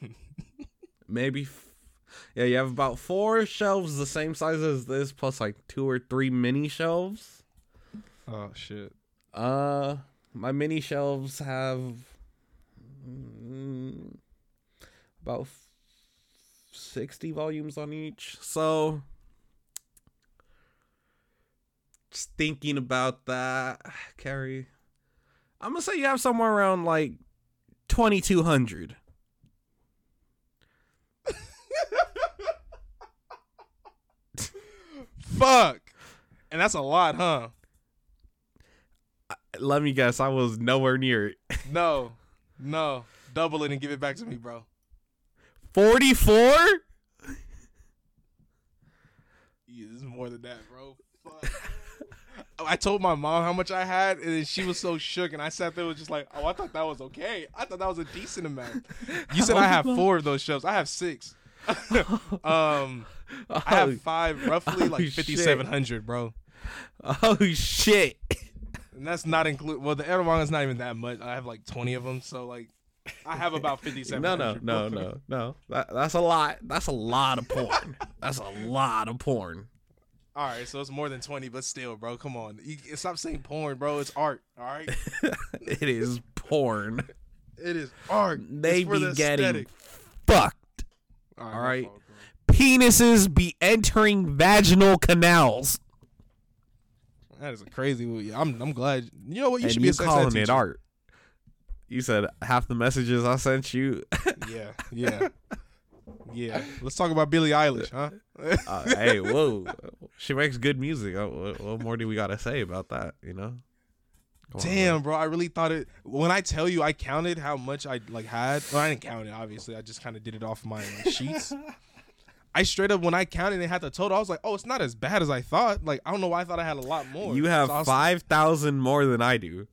Maybe f- yeah you have about four shelves the same size as this plus like two or three mini shelves. Oh shit. uh my mini shelves have mm, about f- 60 volumes on each. So just thinking about that carrie i'm gonna say you have somewhere around like 2200 Fuck. And that's a lot, huh? let me guess i was nowhere near it No, no. Double it and give it back to me, bro. 44 Yeah, this is more than that, bro. Fuck. I told my mom how much I had, and then she was so shook, and I sat there was just like, "Oh, I thought that was okay. I thought that was a decent amount." You said I have four of those shelves. I have six. um, I Oh, have five, roughly oh, like fifty seven hundred, bro. oh shit. And that's not include. Well, the Erdogan is not even that much. I have like twenty of them, so like, I have about fifty seven. No, no, no, no, no. That, that's a lot. That's a lot of porn. that's a lot of porn. All right, so it's more than twenty, but still, bro, come on. You, stop saying porn, bro. It's art. All right, it is porn. it is art. They It's be the getting aesthetic. fucked. All all my right. fault. Penises be entering vaginal canals, That is a crazy movie. I'm I'm glad. You know what? You and should be you a calling it art. You said half the messages I sent you. Yeah, yeah, yeah. Let's talk about Billie Eilish, huh? uh, hey, whoa, she makes good music. Uh, What, what more do we gotta say about that? You know? Come Damn, man. bro, I really thought it. When I tell you, I counted how much I like had. Well, I didn't count it. Obviously, I just kind of did it off my like, sheets. I straight up when I counted and had the total, I was like, "Oh, it's not as bad as I thought." Like, I don't know why I thought I had a lot more. You have So was- five thousand more than I do.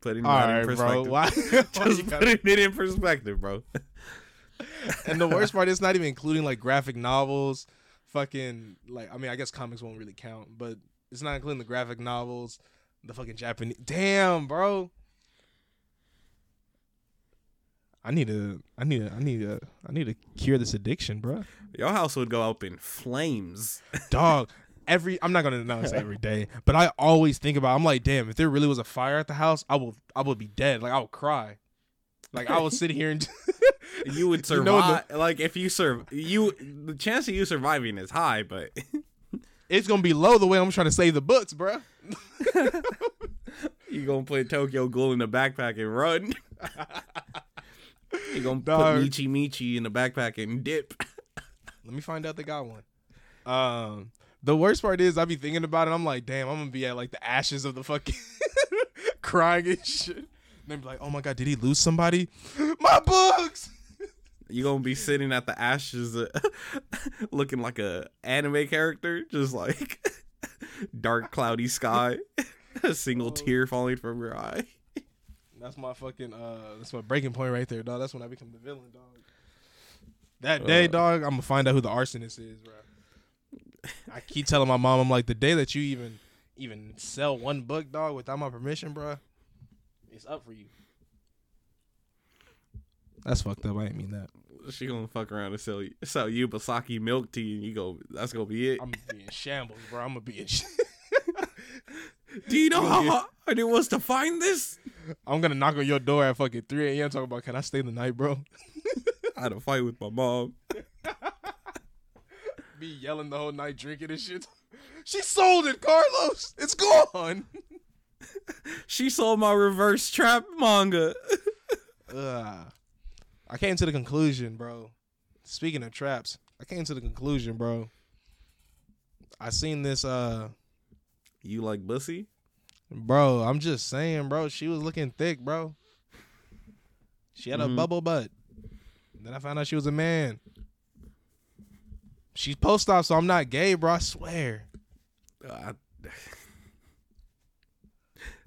Putting All that right, in bro. perspective. Why? why Just gotta- it in perspective, bro. and the worst part is not even including like graphic novels, fucking like I mean I guess comics won't really count, but it's not including the graphic novels, the fucking Japanese. Damn, bro. I need to, I need to, I need to, I need to cure this addiction, bro. Your house would go up in flames. Dog, every I'm not gonna announce every day, but I always think about. I'm like, damn, if there really was a fire at the house, I will, I would be dead. Like I would cry. Like I would sit here and You would You know survive. like if you serve, you the chance of you surviving is high, but it's gonna be low the way I'm trying to save the books, bro. you gonna put Tokyo Ghoul in the backpack and run. you gonna Dog. put Michi Michi in the backpack and dip. Let me find out they got one. Um, the worst part is I be thinking about it. I'm like, damn, I'm gonna be at like the ashes of the fucking crying and shit. And they be like, oh my god, did he lose somebody? My books. You gonna be sitting at the ashes, uh, looking like a anime character, just like dark cloudy sky, a single Oh. tear falling from your eye. That's my fucking uh, that's my breaking point right there, dog. That's when I become the villain, dog. That day, Uh. dog, I'm gonna find out who the arsonist is, bro. I keep telling my mom, I'm like, the day that you even even sell one book, dog, without my permission, bro, it's up for you. That's fucked up. I didn't mean that. She gonna fuck around and sell you, sell you Basaki milk tea, and you go. That's gonna be it. I'm being shambles, bro. I'm gonna be in. Sh- Do you know how hard it was to find this? I'm gonna knock on your door at fucking 3 a.m. talking about, can I stay the night, bro? I had a fight with my mom. Be yelling the whole night, drinking and shit. She sold it, Carlos. It's gone. She sold my reverse trap manga. Ugh. I came to the conclusion, bro. Speaking of traps, I came to the conclusion, bro. I seen this, uh, You like bussy? bro. I'm just saying, bro. She was looking thick, bro. She had a Mhm. bubble butt. Then I found out she was a man. She's post op, so I'm not gay, bro. I swear. Uh,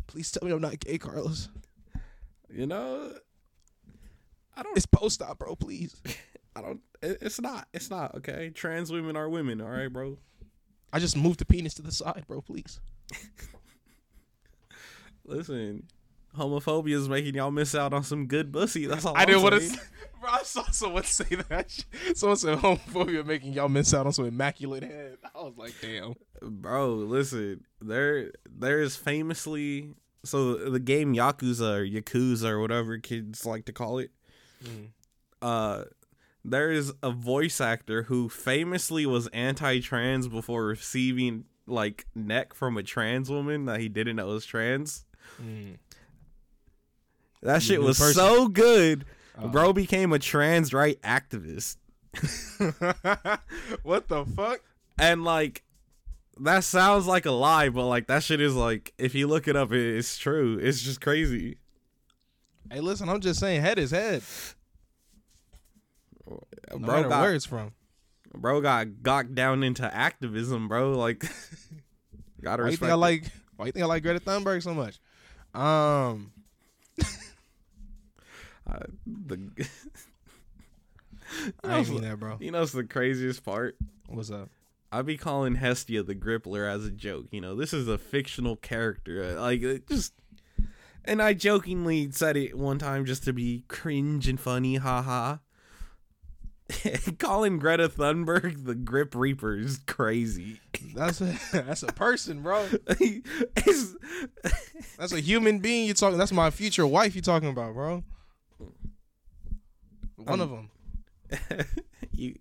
Please tell me I'm not gay, Carlos. you know, I don't. It's post op, bro. Please. I don't. It's not. It's not. Okay. Trans women are women. All right, bro. I just moved the penis to the side, bro. Please. Listen, homophobia is making y'all miss out on some good pussy. That's all. I didn't want to. Bro, I saw someone say that. Someone said homophobia making y'all miss out on some immaculate head. I was like, damn. bro. Listen, there, there is famously so the game Yakuza or Yakuza or whatever kids like to call it. Uh, there is a voice actor who famously was anti-trans before receiving like neck from a trans woman that he didn't know was trans. That shit was person. so good. Uh. Bro became a trans right activist. what the fuck? And like that sounds like a lie, but like that shit is like if you look it up, it's true. It's just crazy. Hey, listen, I'm just saying, head is head. No bro matter got where it's from. bro got gawked down into activism, bro. Like gotta Why you respect. think I like? Why you think I like Greta Thunberg so much? Um, Uh, the I ain't mean that, bro. You know, what's the craziest part. What's up? I be calling Hestia the Grippler as a joke. You know, this is a fictional character. uh, Like, it just. And I jokingly said it one time just to be cringe and funny, haha. calling Greta Thunberg the Grip Reaper is crazy. That's a that's a person, bro. It's- That's a human being. You talking? That's my future wife. You talking about, bro? One Um, of them. you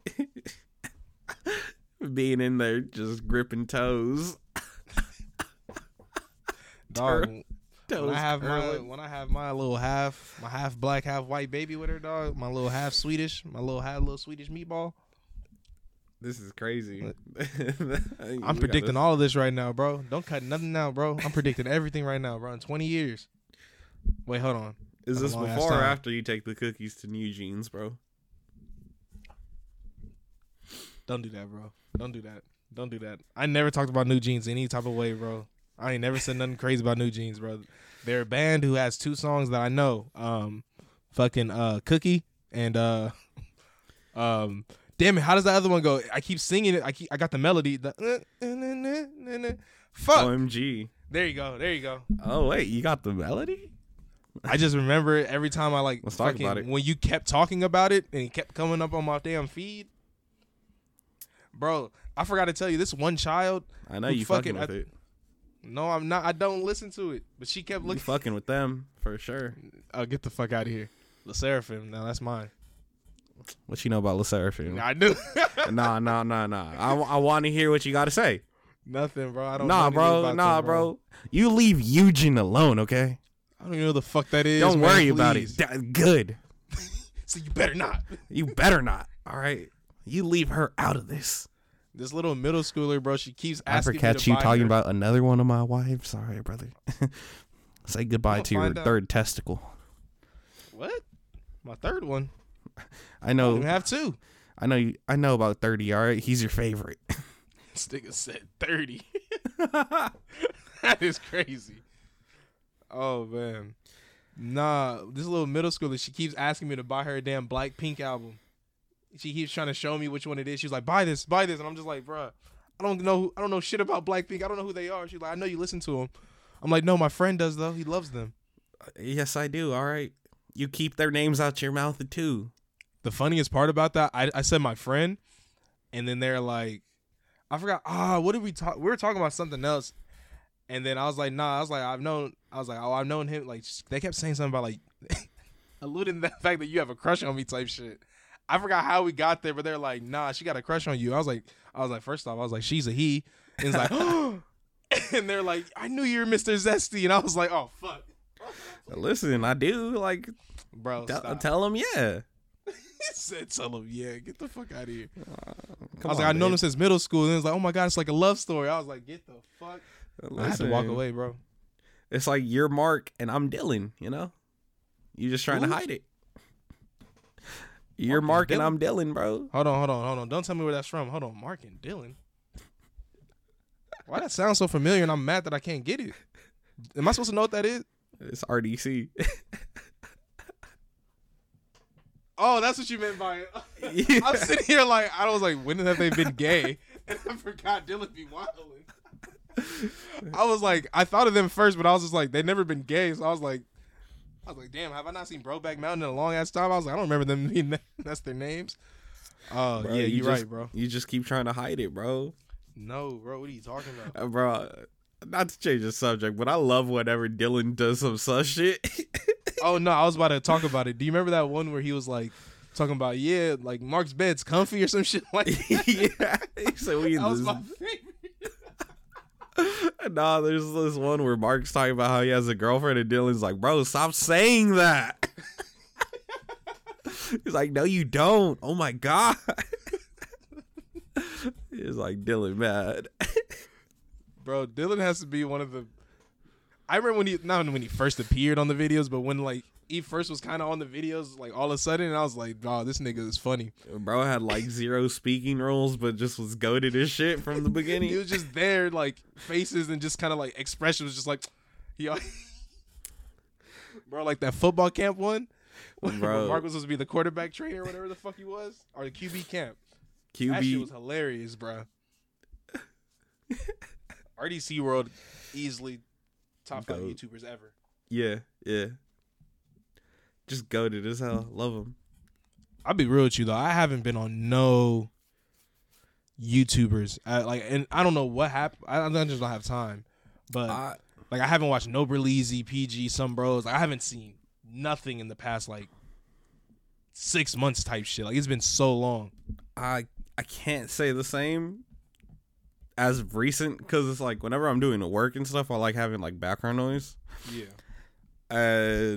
being in there just gripping toes. Dog. Toes When I have my when I have my little half my half black half white baby with her dog, my little half Swedish, my little half little Swedish meatball. This is crazy. I'm predicting all of this right now, bro. Don't cut nothing out, bro. I'm predicting everything right now, bro. In 20 years. Wait, hold on. Is this before or after you take the cookies to NewJeans, bro? Don't do that, bro. Don't do that. Don't do that. I never talked about NewJeans any type of way, bro. I ain't never said nothing crazy about NewJeans, bro. They're a band who has two songs that I know. Um fucking uh Cookie and uh um damn it, how does that other one go? I keep singing it. I keep I got the melody. The, fuck. OMG. There you go. There you go. Oh wait, you got the melody? I just remember it every time I like Let's talk fucking- about it. when you kept talking about it and it kept coming up on my damn feed. Bro, I forgot to tell you this one child. I know you fucking- fucking with I- it. No, I'm not. I don't listen to it. But she kept You looking. fucking with them for sure. Oh, get the fuck out of here. Le Sserafim. Now that's mine. What you know about Le Sserafim? I knew. nah, nah, nah, nah. I, I want to hear what you got to say. Nothing, bro. I don't. Nah, bro. Nah, them, bro. You leave Eugen alone, okay? I don't even know who the fuck that is. Don't man, worry about it. Da- Good. So you better not. You better not. All right. You leave her out of this. This little middle schooler, bro. She keeps I asking ever catch to you talking her- about another one of my wives? Sorry, brother. Say goodbye I'ma your out. third testicle. what? My third one. I know. know. have two. I know. You, I know about thirty. All right. He's your favorite. This nigga said 30. that is crazy. Oh, man. Nah, this little middle schooler, she keeps asking me to buy her a damn Black Pink album. She keeps trying to show me which one it is. She's like, buy this, buy this. And I'm just like, bruh, I don't know. I don't know shit about Blackpink. I don't know who they are. She's like, I know you listen to them. I'm like, no, my friend does, though. He loves them. yes, I do. All right. You keep their names out your mouth too. the funniest part about that, I, I said my friend, and then they're like, I forgot. Ah, what did we talk? We were talking about something else, and then I was like, Nah. I was like, I've known. I was like, Oh, I've known him. Like they kept saying something about like alluding to the fact that you have a crush on me type shit. I forgot how we got there, but they're like, Nah, she got a crush on you. I was like, I was like, first off, I was like, she's a he, and it's like, and they're like, I knew you were Mr. Zesty, and I was like, Oh fuck, Listen, I do. Like, bro. tell, him, yeah. He said, tell him, yeah, get the fuck out of here. Come I was on, like, I've known him since middle school. And it was like, oh my god, it's like a love story. I was like, get the fuck. I had to walk away, bro. It's like you're Mark and I'm Dylan. You know, you just trying Who? to hide it. You're Mark Mark and and I'm Dylan, bro. Hold on, hold on, hold on. Don't tell me where that's from. Hold on, Mark and Dylan. Why that sounds so familiar? And I'm mad that I can't get it. Am I supposed to know what that is? It's RDC. Oh, that's what you meant by it. Yeah. I'm sitting here like I was like, when have they been gay? And I forgot Dylan be wilding. I was like, I thought of them first, but I was just like, they've never been gay. So I was like, I was like, damn, have I not seen Brokeback Mountain in a long ass time? I was like, I don't remember them being that, that's their names. Oh Bro, yeah, you you're just- right, bro. You just keep trying to hide it, bro. No, bro, what are you talking about? Uh, bro, not to change the subject, but I love whenever Dylan does some sus shit. oh no, I was about to talk about it. Do you remember that one where he was like talking about yeah, like Mark's bed's comfy or some shit like that? yeah, he said we in this. Nah, there's this one where Mark's talking about how he has a girlfriend, and Dylan's like, "Bro, stop saying that." He's like, "No, you don't." Oh my god. He's like Dylan mad. Bro, Dylan has to be one of the. I remember when he not when he first appeared on the videos, but when like he first was kind of on the videos, like all of a sudden, and I was like, "Oh, this nigga is funny." Bro had like zero speaking rules, but just was goaded as shit from the beginning. He was just there, like faces and just kind of like expression was just like, "Yo, Bro, like that football camp one When Bro. Mark was supposed to be the quarterback trainer, or whatever the fuck he was, or the QB camp. That shit QB. was hilarious, bro. RDC World easily top five. YouTubers ever. Yeah, yeah. Just goaded as hell. Love him. I'll be real with you though. I haven't been on no YouTubers. I, like, and I don't know what happened. I, I just don't have time. But I, like, I haven't watched no Berleezy, PG, some bros. Like, I haven't seen nothing in the past like six months type shit. Like, it's been so long. I I can't say the same as recent because it's like whenever I'm doing the work and stuff, I like having like background noise. Yeah. Uh,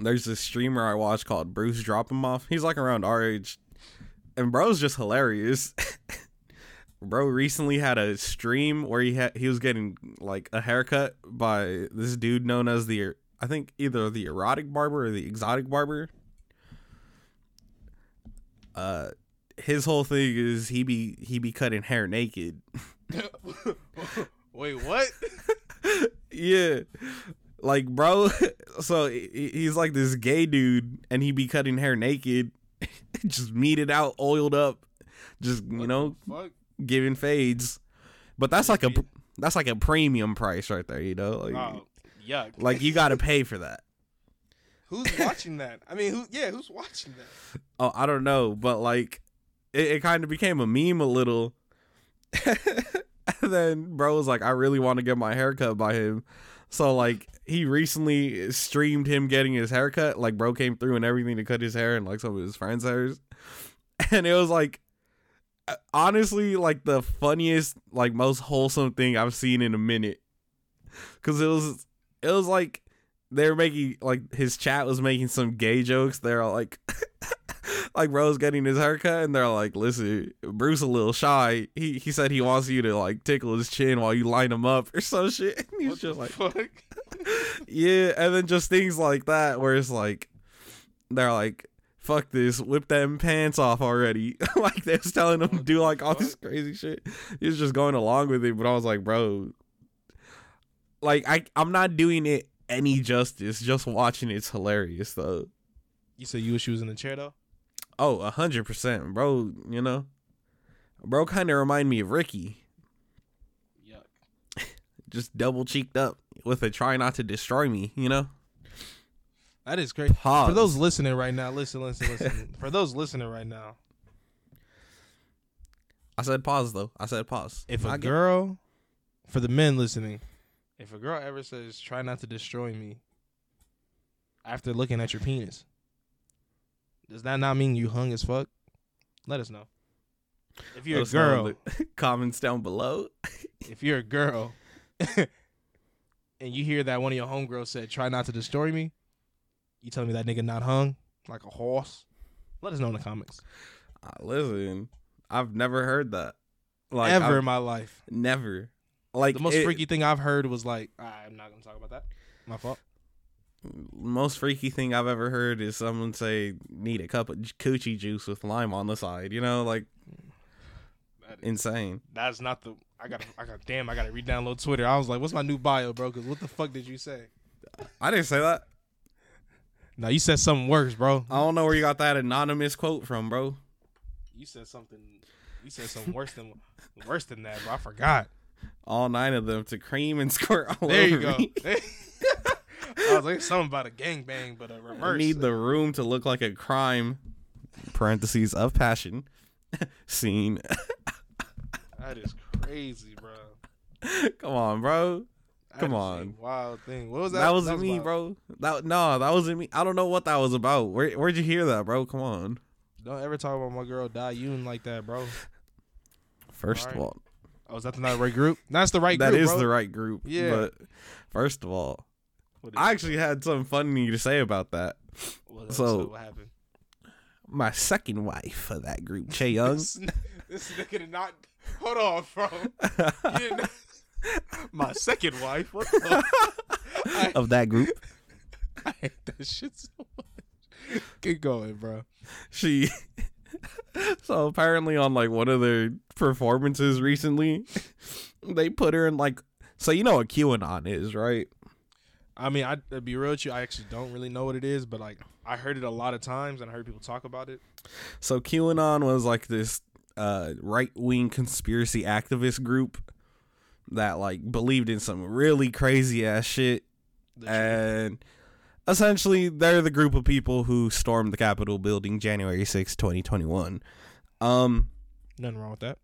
there's this streamer I watch called BruceDropEmOff. He's like around our age, and bro's just hilarious. Bro recently had a stream where he had he was getting like a haircut by this dude known as the I think either the erotic barber or the exotic barber. Uh, his whole thing is he be he be cutting hair naked. Wait, what? yeah. Like, bro, so he's like this gay dude, and he be cutting hair naked, just meated out, oiled up, just you know, giving fades. But that's like a that's like a premium price right there, you know. Like, Oh, yuck. like you got to pay for that. Who's watching that? I mean, who? Yeah, who's watching that? Oh, I don't know, but like, it, it kind of became a meme a little. and then bro was like, I really want to get my haircut by him. So like he recently streamed him getting his haircut. Like bro came through and everything to cut his hair and like some of his friends' hairs. And it was like uh, honestly like the funniest, like most wholesome thing I've seen in a minute. Cause it was it was like they were making like his chat was making some gay jokes. They're like like bro's getting his haircut and they're like, listen, Bruce a little shy. He he said he wants you to like tickle his chin while you line him up or some shit. And he's What just like fuck? Yeah, and then just things like that where it's like they're like, fuck this, whip them pants off already. like they was telling him to do like all this crazy shit. He was just going along with it, but I was like, bro, like I I'm not doing it any justice. Just watching it's hilarious though. You said you wish you was in the chair though. Oh, a hundred percent, bro. You know, bro, kind of remind me of Ricky, Yuck. just double cheeked up with a try not to destroy me. You know, That is crazy. Pause. For those listening right now, listen, listen, listen. For those listening right now, I said pause though. I said pause. if a I girl, for the men listening, if a girl ever says "try not to destroy me," after looking at your penis, does that not mean you hung as fuck? Let us know. If you're Let a us know in girl, comments down below. if you're a girl, and you hear that one of your homegirls said "try not to destroy me," you telling me that nigga not hung like a horse? Let us know in the comments. Uh, listen, I've never heard that. Like Ever I've in my life. never. Like The most it- freaky thing I've heard was like, I'm not gonna talk about that. My fault. Most freaky thing I've ever heard is someone say need a cup of coochie juice with lime on the side. You know, like insane. That's not the. I got. I got. Damn. I got to re-download Twitter. I was like, "What's my new bio, bro?" Because what the fuck did you say? I didn't say that. No, you said something worse, bro. I don't know where you got that anonymous quote from, bro. You said something. You said something worse than worse than that, bro. I forgot. All nine of them to cream and squirt all There you go. me. I was like, something about a gangbang, but a I reverse. need the room to look like a crime. Parentheses of passion scene. That is crazy, bro. Come on, bro. That Come a on. wild thing. What was that? That, wasn't me, about- bro. That no, that wasn't me. I don't know what that was about. Where where'd you hear that, bro? Come on. Don't ever talk about my girl Dahyun like that, bro. First of all, Oh, is that the right group? That's the right that group. is bro. the right group. Yeah. But first of all, I actually had something funny to say about that. What- so- what happened? My second wife of that group, Chaeyoung. This, this nigga did not. Hold on, bro. My second wife. What the? I, of that group. I hate that shit so much. Keep going, bro. she so apparently on like one of their performances recently they put her in like so you know what qanon is right I mean, I to be real with you, I actually don't really know what it is, but like I heard it a lot of times and I heard people talk about it. So QAnon was like this uh, right wing conspiracy activist group that like believed in some really crazy ass shit, and essentially they're the group of people who stormed the Capitol building January 6, twenty twenty one. Um, Nothing wrong with that.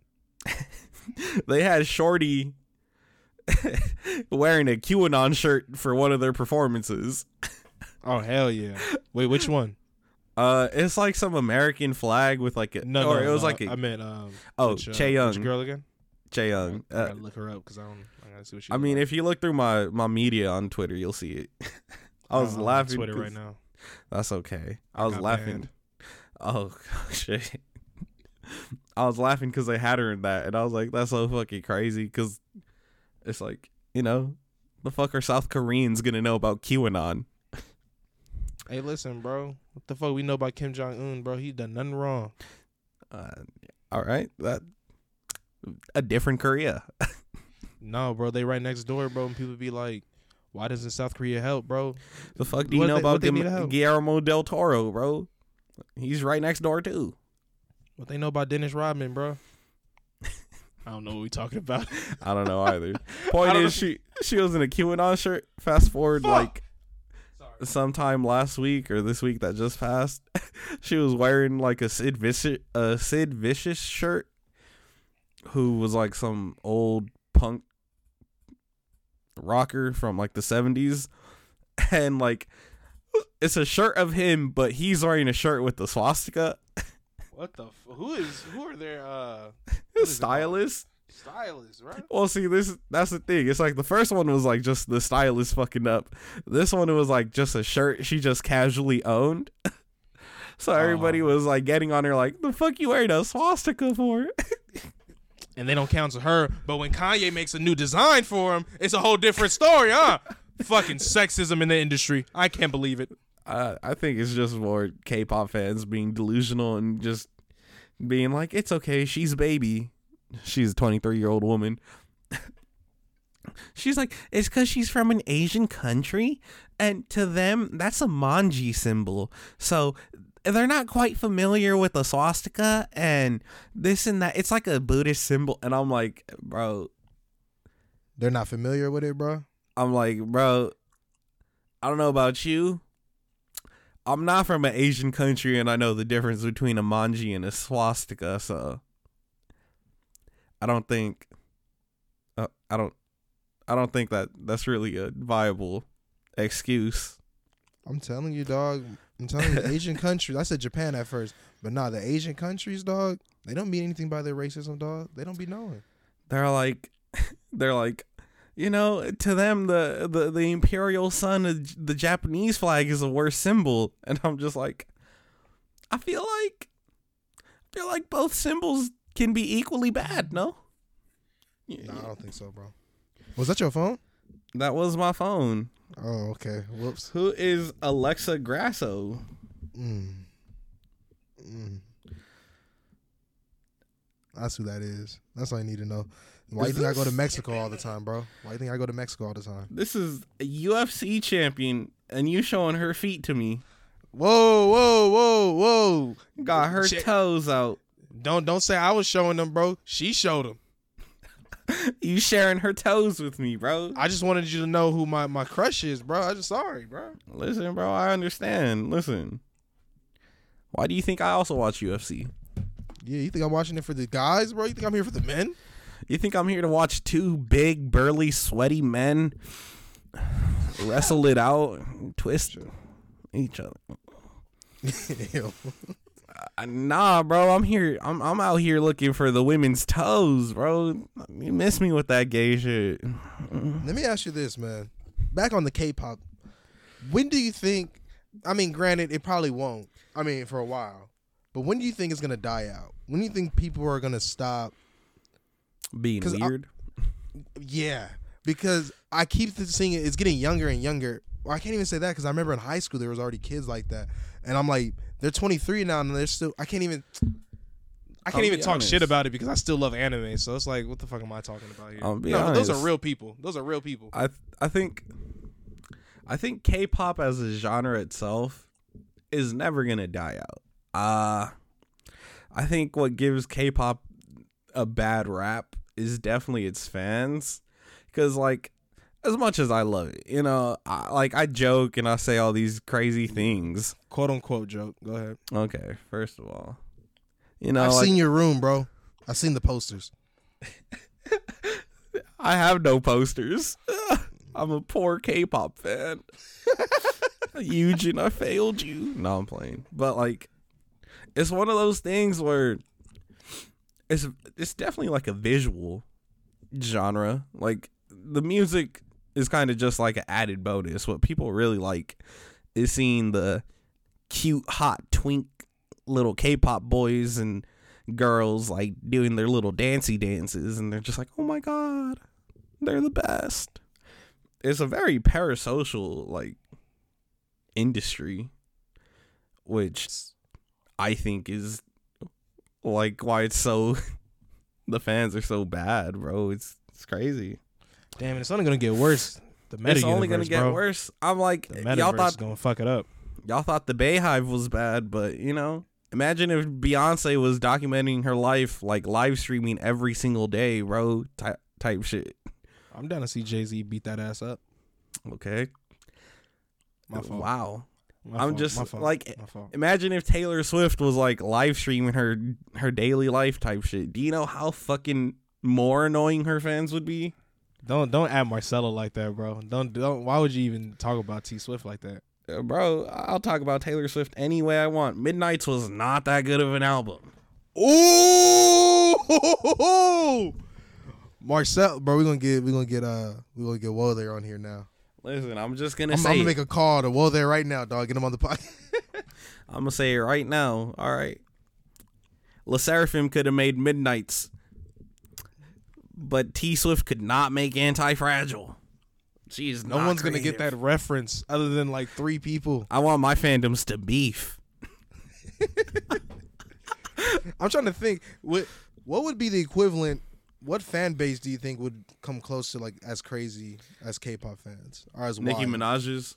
they had Shorty wearing a QAnon shirt for one of their performances. Oh hell yeah! Wait, which one? Uh, it's like some American flag with like a No, or no, it was no, like a I meant um. oh which, uh, Che which Young, girl again? Chaeyoung. I Uh, gotta look her up because I don't. I gotta see what she. I mean, like. if you look through my my media on Twitter, you'll see it. I was on laughing. Twitter right now. That's okay. I, I was laughing. banned. Oh shit! I was laughing because they had her in that, and I was like, "That's so fucking crazy." Because it's like, you know, the fuck are South Koreans gonna know about QAnon? Hey, listen, bro. What the fuck we know about Kim Jong Un, bro? He done nothing wrong. Uh, all right, that a different Korea. No, bro. They right next door, bro. And people be like, "Why doesn't South Korea help, bro?" The fuck do you What know they- about what they Guillermo- help? Guillermo del Toro, bro? He's right next door too. What they know about Dennis Rodman, bro? I don't know what we talking about. I don't know either. Point don't is, she she was in a QAnon shirt. Fast forward Fuck. like Sorry. Sometime last week or this week that just passed. she was wearing like a Sid Vicious a Sid Vicious shirt, who was like some old punk rocker from like the seventies, and like it's a shirt of him, but he's wearing a shirt with the swastika. What the? F- who is? Who are their uh is it Stylist. right? Well, see, this that's the thing. It's like the first one was like just the stylist fucking up. This one was like just a shirt she just casually owned. so everybody Oh. was like getting on her like, "The fuck you wearing a swastika for?" And they don't counsel her, but when Kanye makes a new design for him, it's a whole different story, huh? Fucking sexism in the industry. I can't believe it. uh, I think it's just more K-pop fans being delusional and just being like, "It's okay, she's a baby. She's a 23 year old woman." She's like, it's because she's from an Asian country, and to them, that's a manji symbol. So they're not quite familiar with the swastika and this and that. It's like a Buddhist symbol, and I'm like, bro, They're not familiar with it, bro. I'm like, bro, I don't know about you. I'm not from an Asian country, and I know the difference between a manji and a swastika. So I don't think, uh, I don't, I don't think that that's really a viable excuse. I'm telling you, dog. I'm telling you, Asian countries. I said Japan at first, but nah, the Asian countries, dog. They don't mean anything by their racism, dog. They don't be knowing. They're like, they're like, you know, to them the the the imperial sun the Japanese flag is a worse symbol, and I'm just like, I feel like, I feel like both symbols can be equally bad. No, Nah, I don't think so, bro. Was that your phone? that was my phone. Oh, okay. Whoops. Who is Alexa Grasso? Mm. Mm. That's who that is. That's all I need to know. Why do you think I go to Mexico all the time, bro? Why do you think I go to Mexico all the time? This is a UFC champion, and you showing her feet to me. Whoa, whoa, whoa, whoa. Got her Shit. toes out. Don't don't say I was showing them, bro. She showed them. You sharing her toes with me, bro. I just wanted you to know who my, my crush is, bro. I just sorry, bro. Listen, bro, I understand. Listen. Why do you think I also watch UFC? Yeah, you think I'm watching it for the guys, bro? You think I'm here for the men? You think I'm here to watch two big, burly, sweaty men wrestle it out, twist each other? Nah, bro, I'm here. I'm I'm out here looking for the women's toes, bro. You miss me with that gay shit. Let me ask you this, man. Back on the K-pop, when do you think? I mean, granted, it probably won't. I mean, for a while, but when do you think it's gonna die out? When do you think people are gonna stop? Being 'Cause I- weird. Yeah, because I keep seeing it. It's getting younger and younger. Well, I can't even say that because I remember in high school there was already kids like that, and I'm like, they're 23 now and they're still. I can't even. I can't I'll even talk honest. shit about it because I still love anime. So it's like, what the fuck am I talking about here? No, those are real people. Those are real people. I I think I think K-pop as a genre itself is never gonna die out. Uh I think what gives K-pop a bad rap is definitely its fans, because like as much as I love it, you know, I, like I joke and I say all these crazy things. Quote unquote joke. Go ahead. Okay, first of all, you know, I've like, seen your room, bro. I've seen the posters. I have no posters. I'm a poor K-pop fan. Eugene, I failed you. No, I'm playing. But like it's one of those things where it's it's definitely like a visual genre. Like the music is kind of just like an added bonus. What people really like is seeing the cute, hot, twink little K-pop boys and girls like doing their little dancey dances, and they're just like, "Oh my god, they're the best." It's a very parasocial like industry, which I think is like why it's so the fans are so bad, bro. It's it's crazy. Damn it, it's only gonna get worse. The meta it's only gonna get bro. worse. I'm like, The y'all thought gonna fuck it up. y'all thought the BeyHive was bad, but you know, imagine if Beyonce was documenting her life, like live streaming every single day, bro. Type type shit. I'm down to see Jay Z beat that ass up. Okay. My fault. Wow. My I'm fault. just My fault. like My fault. imagine if Taylor Swift was like live streaming her her daily life type shit. Do you know how fucking more annoying her fans would be? Don't don't add Marcelo like that, bro. Don't don't. Why would you even talk about T Swift like that? Uh, bro, I'll talk about Taylor Swift any way I want. Midnights was not that good of an album. Ooh, Marcel, bro, we're gonna get we're gonna get uh we're gonna get Woe there on here now. Listen, I'm just gonna I'm, I'm gonna make a call to Woe there right now, dog. Get him on the podcast. I'm gonna say it right now. All right. Le Sserafim could have made Midnights, but T Swift could not make Antifragile. She is no one's gonna get that reference other than like three people. I want my fandoms to beef. I'm trying to think what what would be the equivalent. What fan base do you think would come close to like as crazy as K-pop fans or as Nicki wild? Minaj's.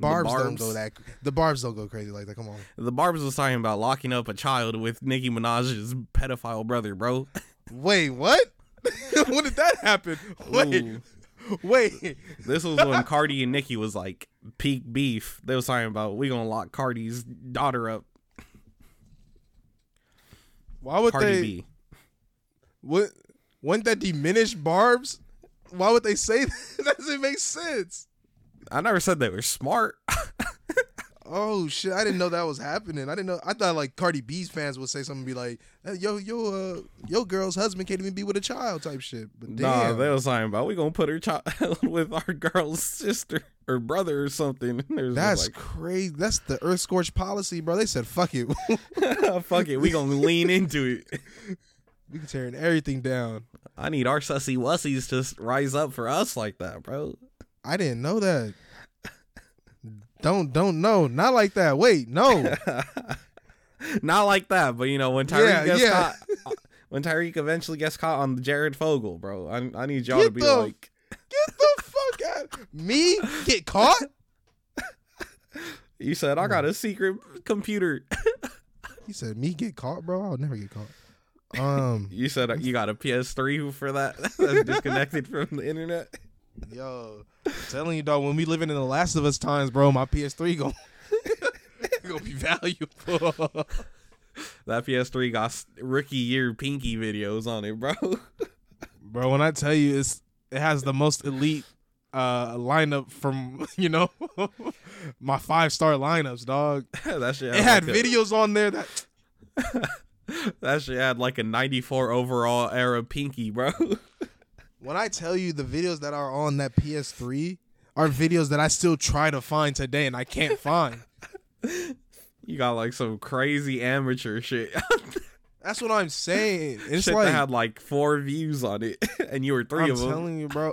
Barb's, don't go that. The Barbs don't go crazy like that. Come on. The Barb's was talking about locking up a child with Nicki Minaj's pedophile brother, bro. Wait, what? when did that happen? Wait, Ooh. wait. This was when Cardi and Nicki was like peak beef. They was talking about we gonna lock Cardi's daughter up. Why would Cardi they? B. What? Wouldn't that diminish Barb's? Why would they say that? that doesn't make sense. I never said they were smart. Oh shit! I didn't know that was happening. I didn't know. I thought like Cardi B's fans would say something, and be like, hey, "Yo, yo, uh, yo, girl's husband can't even be with a child," type shit. But Nah, damn, they was talking about we gonna put her child with our girl's sister or brother or something. There's that's like, crazy. That's the Earth Scorch policy, bro. They said, "Fuck it, fuck it, we gonna lean into it. we can tearing everything down." I need our sussy wussies to rise up for us like that, bro. I didn't know that. Don't don't know. Not like that. Wait, no. Not like that, but you know when Ty'Riq Yeah, gets yeah. caught, when Ty'Riq eventually gets caught on Jared Fogle, bro, I, I need y'all to be the- like, Get the fuck out. Me get caught? you said I got a secret computer. you said, "Me get caught, bro. I'll never get caught." Um, You said you got a PS3 for that that's disconnected from the internet. Yo, I'm telling you, dog. When we living in the Last of Us times, bro, my PS3 going gonna be valuable. That PS3 got rookie year pinky videos on it, bro. bro, when I tell you, it's it has the most elite uh lineup from you know my five star lineups, dog. that shit It had like a- videos on there that That shit had like a 94 overall era pinky, bro. When I tell you the videos that are on that PS3 are videos that I still try to find today and I can't find. you got like some crazy amateur shit. That's what I'm saying. It's shit like that had like four views on it, and you were 3 I'm of them. I'm telling you, bro.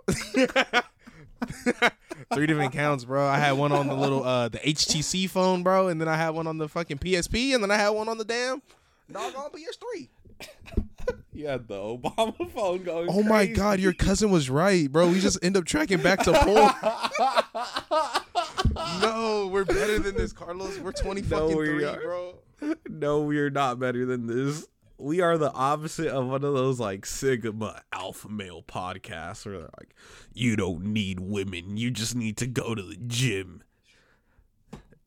Three different accounts, bro. I had one on the little uh the HTC phone, bro, and then I had one on the fucking PSP, and then I had one on the damn doggone PS3. You had the Obama phone going. Oh my crazy. god, your cousin was right, bro. We just end up tracking back to porn. no, we're better than this, Carlos. We're twenty fucking three, are. bro. no, we are not better than this. We are the opposite of one of those like Sigma alpha male podcasts where they're like, you don't need women, you just need to go to the gym.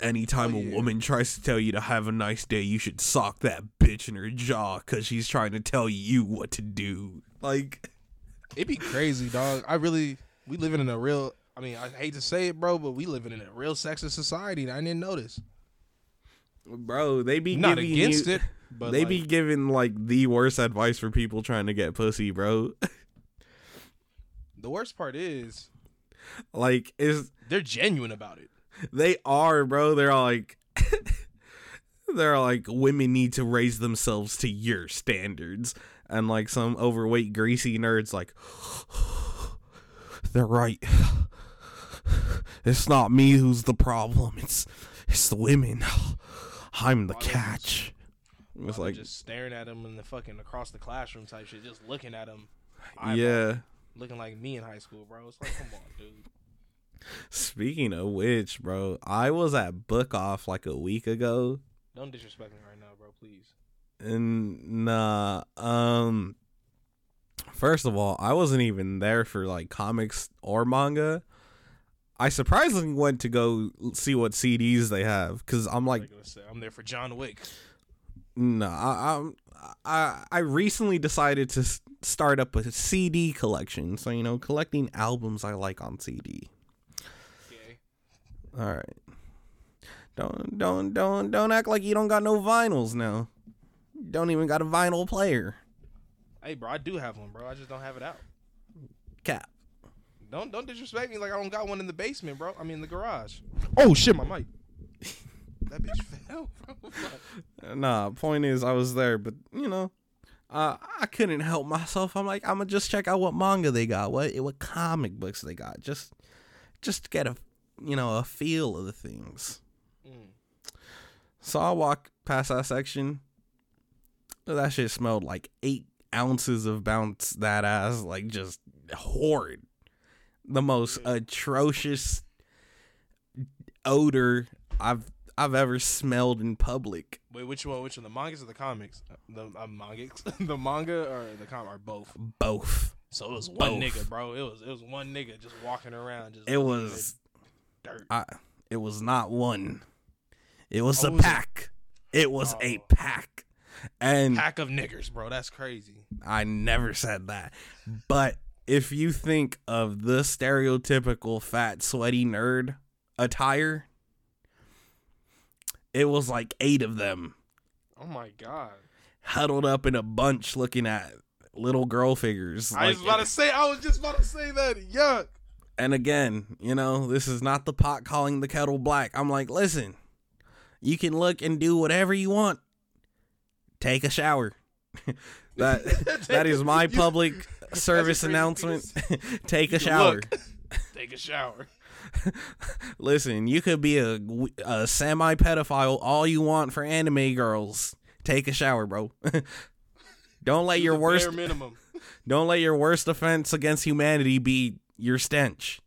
Anytime Oh, a woman tries to tell you to have a nice day, you should sock that bitch in her jaw because she's trying to tell you what to do. Like, It'd be crazy, dog. I really, we living in a real. I mean, I hate to say it, bro, but we living in a real sexist society. And I didn't notice. bro, they be Not against you, it, but they like, be giving like the worst advice for people trying to get pussy, bro. the worst part is like, is they're genuine about it. They are, bro. They're like they're like women need to raise themselves to your standards. And like some overweight greasy nerds like they're right. It's not me who's the problem. It's it's the women. I'm the Why don't you catch. It was like just staring at them in the fucking across the classroom type shit, just looking at them. yeah. looking like me in high school, bro. It's like, come on, dude. Speaking of which, bro, I was at Book Off like a week ago Don't disrespect me right now, bro. Please. And nah, um first of all, I wasn't even there for like comics or manga. I surprisingly went to go see what CDs they have cuz I'm like Like I said, I'm there for John Wick. nah, I, I I recently decided to start up a CD collection. So, you know, collecting albums I like on CD. Okay. All right. Don't don't don't don't act like you don't got no vinyls now. Don't even got a vinyl player. Hey, bro, I do have one, bro. I just don't have it out. Cap. Don't don't disrespect me like I don't got one in the basement, bro. I mean the garage. Oh shit, my mic. that bitch fell, bro. Nah, point is I was there, but you know, uh, I couldn't help myself. I'm like, I'm gonna just check out what manga they got, what what comic books they got, just just to get a you know a feel of the things. Mm. So I walk past that section. That shit smelled like eight ounces of bounce that ass, like just horrid. The most atrocious odor I've I've ever smelled in public. Wait, which one? Which one? The mangas or the comics? The uh, mangas, the manga or the comic or both? Both. So it was one Both. nigga, bro. It was it was one nigga just walking around. Just It was at dirt. I it was not one. It was Oh, a was pack. It was a Oh. pack. And Pack of niggers, bro. That's crazy. I never said that. But if you think of the stereotypical fat, sweaty nerd attire, it was like eight of them Oh my god. huddled up in a bunch looking at little girl figures. I was about to say. I was just about to say that. Yuck. And again, you know, this is not the pot calling the kettle black. I'm like, listen, you can look and do whatever you want. Take a shower. that that is my public service announcement. Take a shower. look. Take a shower. Listen, you could be a, a semi pedophile all you want for anime girls. Take a shower, bro. don't let your worst minimum. don't let your worst offense against humanity be your stench.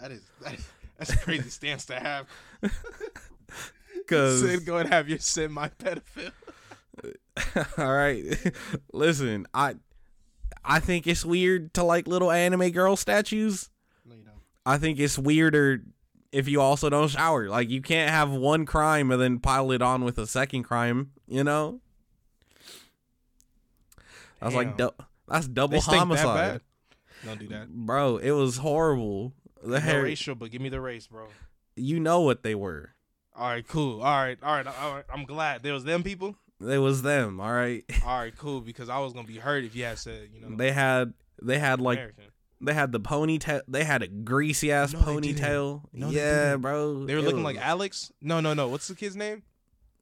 That is, that is that's a crazy stance to have. Cause Sid, go and have your semi pedophile. all right, listen, I I think it's weird to like little anime girl statues. No, you don't. I think it's weirder if you also don't shower. Like you can't have one crime and then pile it on with a second crime. You know, that's like du- that's double They stink that homicide? Don't do that. bro. It was horrible. The No hair, racial, but give me the race, bro. you know what they were. All right, cool. All right, all right, all right. I'm glad there was them people. It was them. All right, All right, cool. Because I was gonna be hurt if you had said, you know, they had they had like American. they had the ponytail. They had a greasy ass No, ponytail. No, yeah, didn't. bro. They were it looking like Alex. No, no, no. What's the kid's name?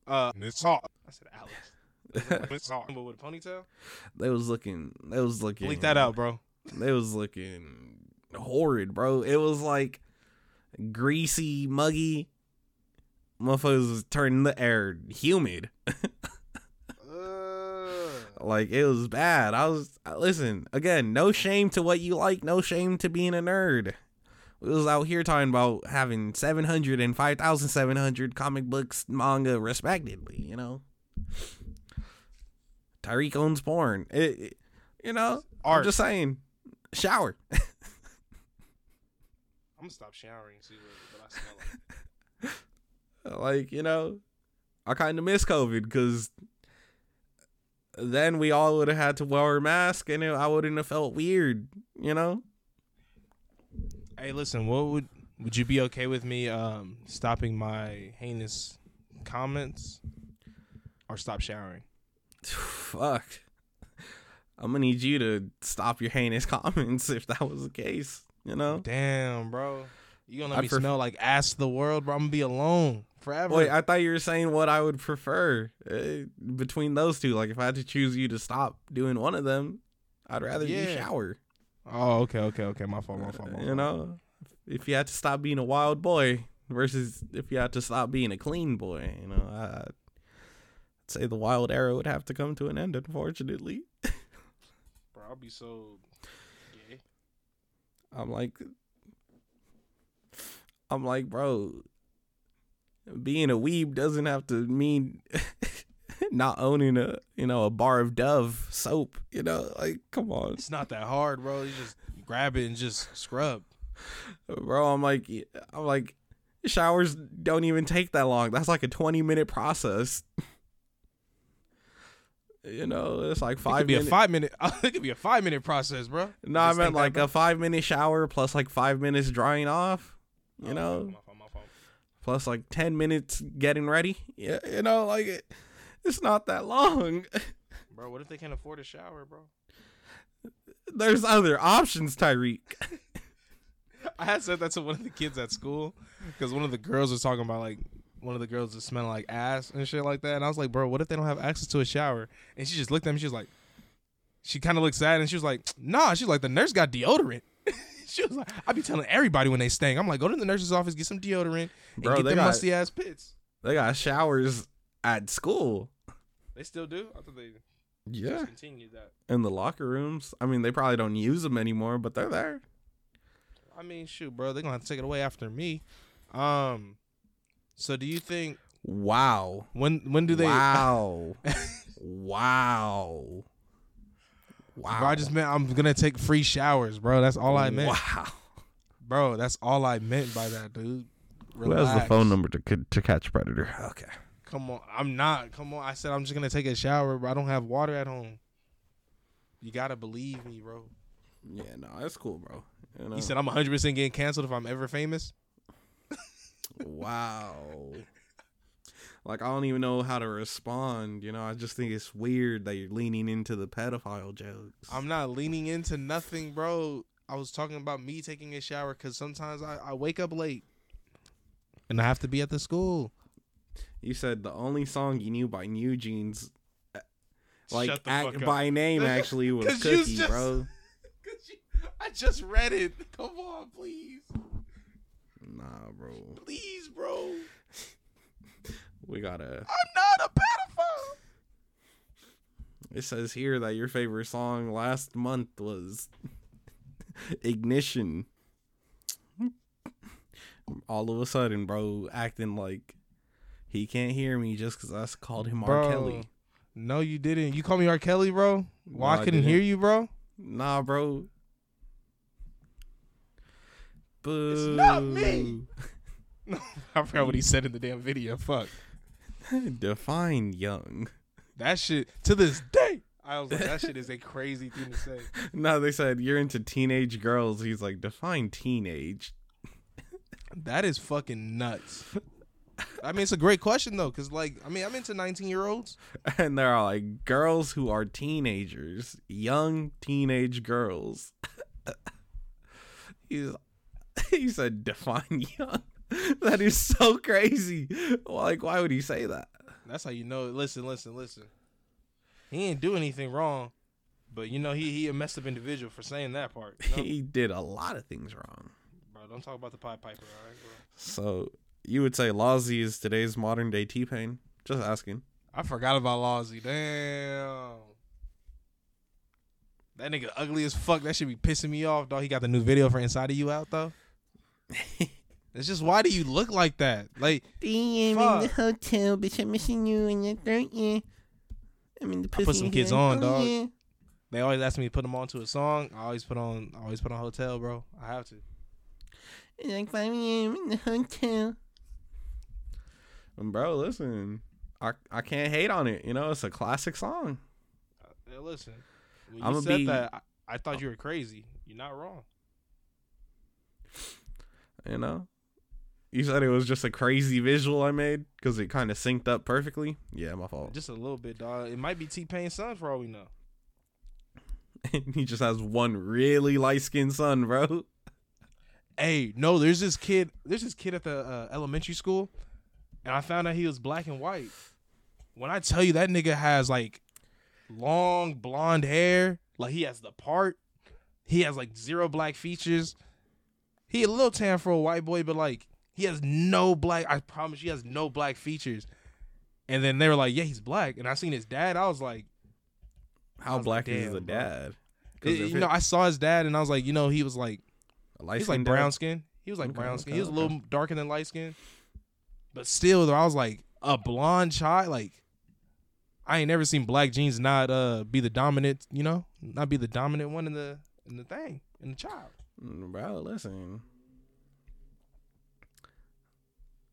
Uh, Nissa. I said Alex. Nissa. But with a ponytail. They was looking. They was looking. Bleep that out, bro. They was looking horrid, bro. It was like greasy, muggy. Motherfuckers was turning the air humid. Like it was bad. I was listen again. No shame to what you like. No shame to being a nerd. We was out here talking about having 700 and 5,700 comic books, manga, respectively. You know, Ty'Riq owns porn. It, it- you know, I'm just saying. Shower. I'm gonna stop showering. See what, what I smell like. like you know, I kind of miss COVID because then we all would have had to wear a mask, and it, I wouldn't have felt weird. You know. Hey, listen. What would would you be okay with me um stopping my heinous comments or stop showering? Fuck. I'm gonna need you to stop your heinous comments if that was the case. You know. Damn, bro. You gonna let I me pref- smell like ass the world, bro? I'm gonna be alone forever. Wait, I thought you were saying what I would prefer uh, between those two. Like, if I had to choose you to stop doing one of them, I'd rather you Yeah. shower. oh, okay, okay, okay. My fault, my fault, my fault. You know, if you had to stop being a wild boy versus if you had to stop being a clean boy, you know, I, I'd say the wild era would have to come to an end, unfortunately. I'll be so. gay. I'm like, I'm like, bro, being a weeb doesn't have to mean not owning a, you know, a bar of Dove soap. You know, like, come on, It's not that hard, bro. You just grab it and just scrub. bro. I'm like, I'm like, showers don't even take that long. That's like a 20 minute process. You know, it's like It five could be minutes. a five minute. it could be a five minute process, bro. no, I meant like a five minute shower plus like five minutes drying off. You Oh, know, my fault, my fault. plus like 10 minutes getting ready. Yeah, you know, like it, it's not that long. bro. What if they can't afford a shower, bro? There's other options, Ty'Riq. I had said that to one of the kids at school because one of the girls was talking about like one of the girls was smelling like ass and shit like that, and I was like, bro, what if they don't have access to a shower? And she just looked at me. She was like, she kind of looked sad, and she was like, nah. She's like, the nurse got deodorant. she was like, I be telling everybody when they stink. I'm like, go to the nurse's office, get some deodorant, and Bro, get they them got- musty ass pits. They got showers at school. They still do. I thought they Yeah. discontinued that. In the locker rooms. I mean, they probably don't use them anymore, but they're there. I mean, shoot, bro, they're gonna have to take it away after me. Um, so do you think Wow. when when do they? Wow. wow. Wow. Bro, I just meant I'm gonna take free showers, bro. That's all I meant, Wow. bro. That's all I meant by that, dude. Who has the phone number to to catch Predator? Okay. Come on, I'm not. Come on, I said I'm just gonna take a shower, bro. I don't have water at home. You gotta believe me, bro. Yeah, no, that's cool, bro. You know? He said I'm 100 percent getting canceled if I'm ever famous. Wow. Like I don't even know how to respond. You know, I just think it's weird that you're leaning into the pedophile jokes. I'm not leaning into nothing, bro. I was talking about me taking a shower because sometimes I, I wake up late and I have to be at the school. You said the only song you knew by NewJeans, uh, like act- by name, actually was Cookie, just- bro. I just read it. Come on, please, Nah, bro. please, bro. We gotta. I'm not a pedophile. It says here that your favorite song last month was Ignition. All of a sudden, bro, acting like he can't hear me just because I called him R. Kelly. No, you didn't. You called me R. Kelly, bro. Why No, I couldn't hear you, bro? Nah, bro. Boo. not me. I forgot what he said in the damn video. Fuck Define young. that shit. To this day, I was like, that shit is a crazy thing to say. No, they said you're into teenage girls. He's like, define teenage. That is fucking nuts. I mean, it's a great question though, because like, I mean, I'm into 19 year olds. And they're all like girls who are teenagers, young teenage girls. He's he said define young. That is so crazy. Like, why would he say that? That's how you know. Listen, listen, listen. He ain't do anything wrong, but you know he he a messed up individual for saying that part. You know? He did a lot of things wrong. bro, don't talk about the Pied Piper, all right, bro. So you would say Lozzy is today's modern day T Pain? Just asking. I forgot about Lozzy. Damn. That nigga ugly as fuck. That should be pissing me off, dog. He got the new video for Inside of You out though. it's just why do you look like that? Like Damn, Fuck. in the hotel, bitch. I'm missing you in your throat, yeah. I'm in the I put some kids here. on, Oh, dog. yeah. they always ask me to put them onto a song. I always put on. I always put on Hotel, bro. I have to. It's like 5 a.m. in the hotel. Um, Bro, listen. I, I can't hate on it. You know, it's a classic song. Hey, listen, when you I'ma said be- that, I, I thought you were crazy. You're not wrong. You know? You said it was just a crazy visual I made because it kind of synced up perfectly. Yeah, my fault. Just a little bit, dog. It might be T Pain's son for all we know. he just has one really light skinned son, bro. Hey, no, there's this kid. There's this kid at the uh, elementary school, and I found out he was black and white. When I tell you that nigga has like long blonde hair, like he has the part. He has like zero black features. He a little tan for a white boy, but like he has no black. I promise, he has no black features. And then they were like, "Yeah, he's black." And I seen his dad. I was like, How was black like, is the dad?" bro." it- you know, I saw his dad, and I was like, you know, he was like He's like brown dad? skin. He was like Okay, brown skin. okay, He was a little darker than light skin. But still, though, I was like a blonde child. Like I ain't never seen black genes not uh be the dominant. You know, not be the dominant one in the in the thing in the child. Bro, listen.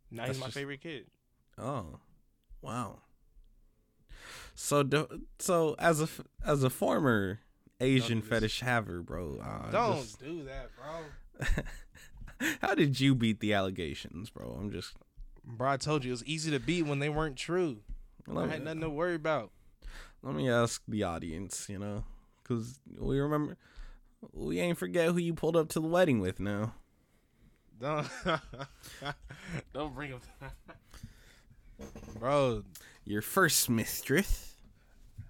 Now That's he's my just- favorite kid. Oh, wow. So, so as a as a former Asian fetish haver, bro, uh, Don't just- do that, bro. how did you beat the allegations, bro? I'm just Bro, I told you it was easy to beat when they weren't true. I had me, nothing to worry about. let me ask the audience, you know, because we remember we ain't forget who you pulled up to the wedding with now. Don't don't bring him, bro. Your first mistress.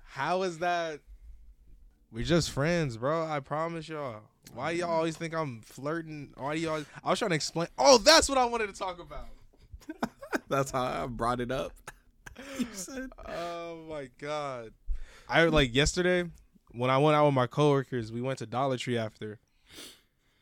How is that? We're just friends, bro. I promise y'all. Why y'all mm. always think I'm flirting? Why do y'all? I was trying to explain. Oh, that's what I wanted to talk about. That's how I brought it up. you said. Oh my god. I like yesterday when I went out with my coworkers. We went to Dollar Tree after,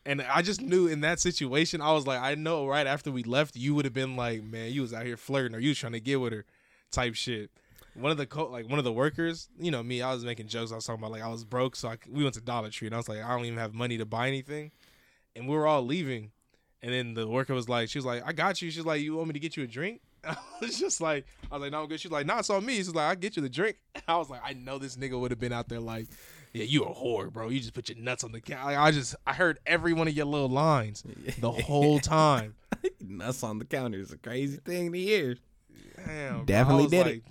and I just knew in that situation, I was like, I know right after we left, you would have been like, man, you was out here flirting or you was trying to get with her, type shit. One of the co- like one of the workers, you know me, I was making jokes. I was talking about like I was broke, so I, we went to Dollar Tree, and I was like, I don't even have money to buy anything, and we were all leaving, and then the worker was like, she was like, I got you. She's like, you want me to get you a drink? I was just like, I was like, no, I'm good. She's like, nah, it's on me. She's like, I'll get you the drink. I was like, I know this nigga would have been out there like, yeah, you a whore, bro. You just put your nuts on the couch. Like, I just, I heard every one of your little lines the whole time. Nuts on the counter is a crazy thing to hear. Damn. Definitely did like,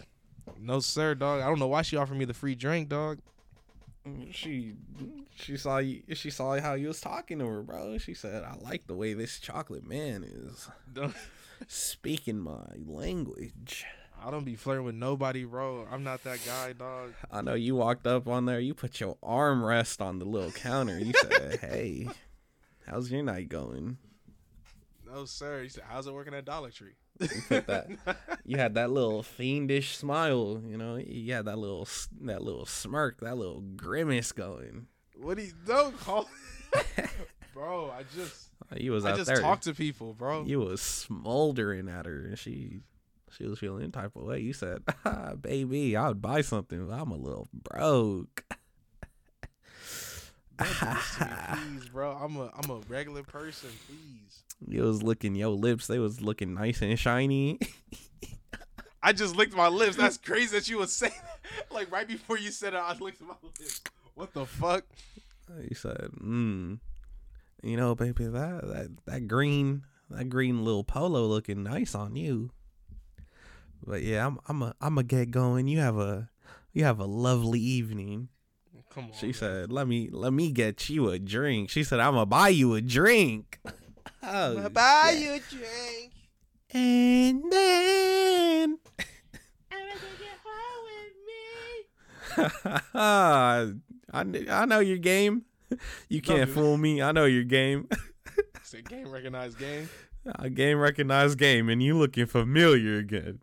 No, sir, dog. I don't know why she offered me the free drink, dog. She she saw you she saw how you was talking to her, bro. She said, I like the way this chocolate man is speaking my language. I don't be flirting with nobody, bro. I'm not that guy, dog. I know you walked up on there, you put your arm rest on the little counter. You said, Hey, how's your night going? No, sir. He said, "How's it working at Dollar Tree?" You put that you had that little fiendish smile, you know, you had that little that little smirk, that little grimace going. What do you don't call, bro? I just, You was I just there. talk to people, bro. You was smoldering at her, and she she was feeling any type of way. You said, ah, "Baby, I would buy something. but I'm a little broke." Don't do this to please, bro. I'm a, I'm a regular person, please. You was licking your lips; they was looking nice and shiny. I just licked my lips. That's crazy that you would say that. Like right before you said it, I licked my lips. What the fuck? you said, "Hmm, you know, baby, that that that green that green little polo looking nice on you." But yeah, I'm I'm a I'm a get going. You have a you have a lovely evening. Come on. She man. said, "Let me let me get you a drink." She said, "I'm gonna buy you a drink." oh, I'ma buy shit. you a drink. And then I kn- I know your game. You can't do fool me. I know your game. it's a game recognized game. A game recognized game, and you looking familiar again.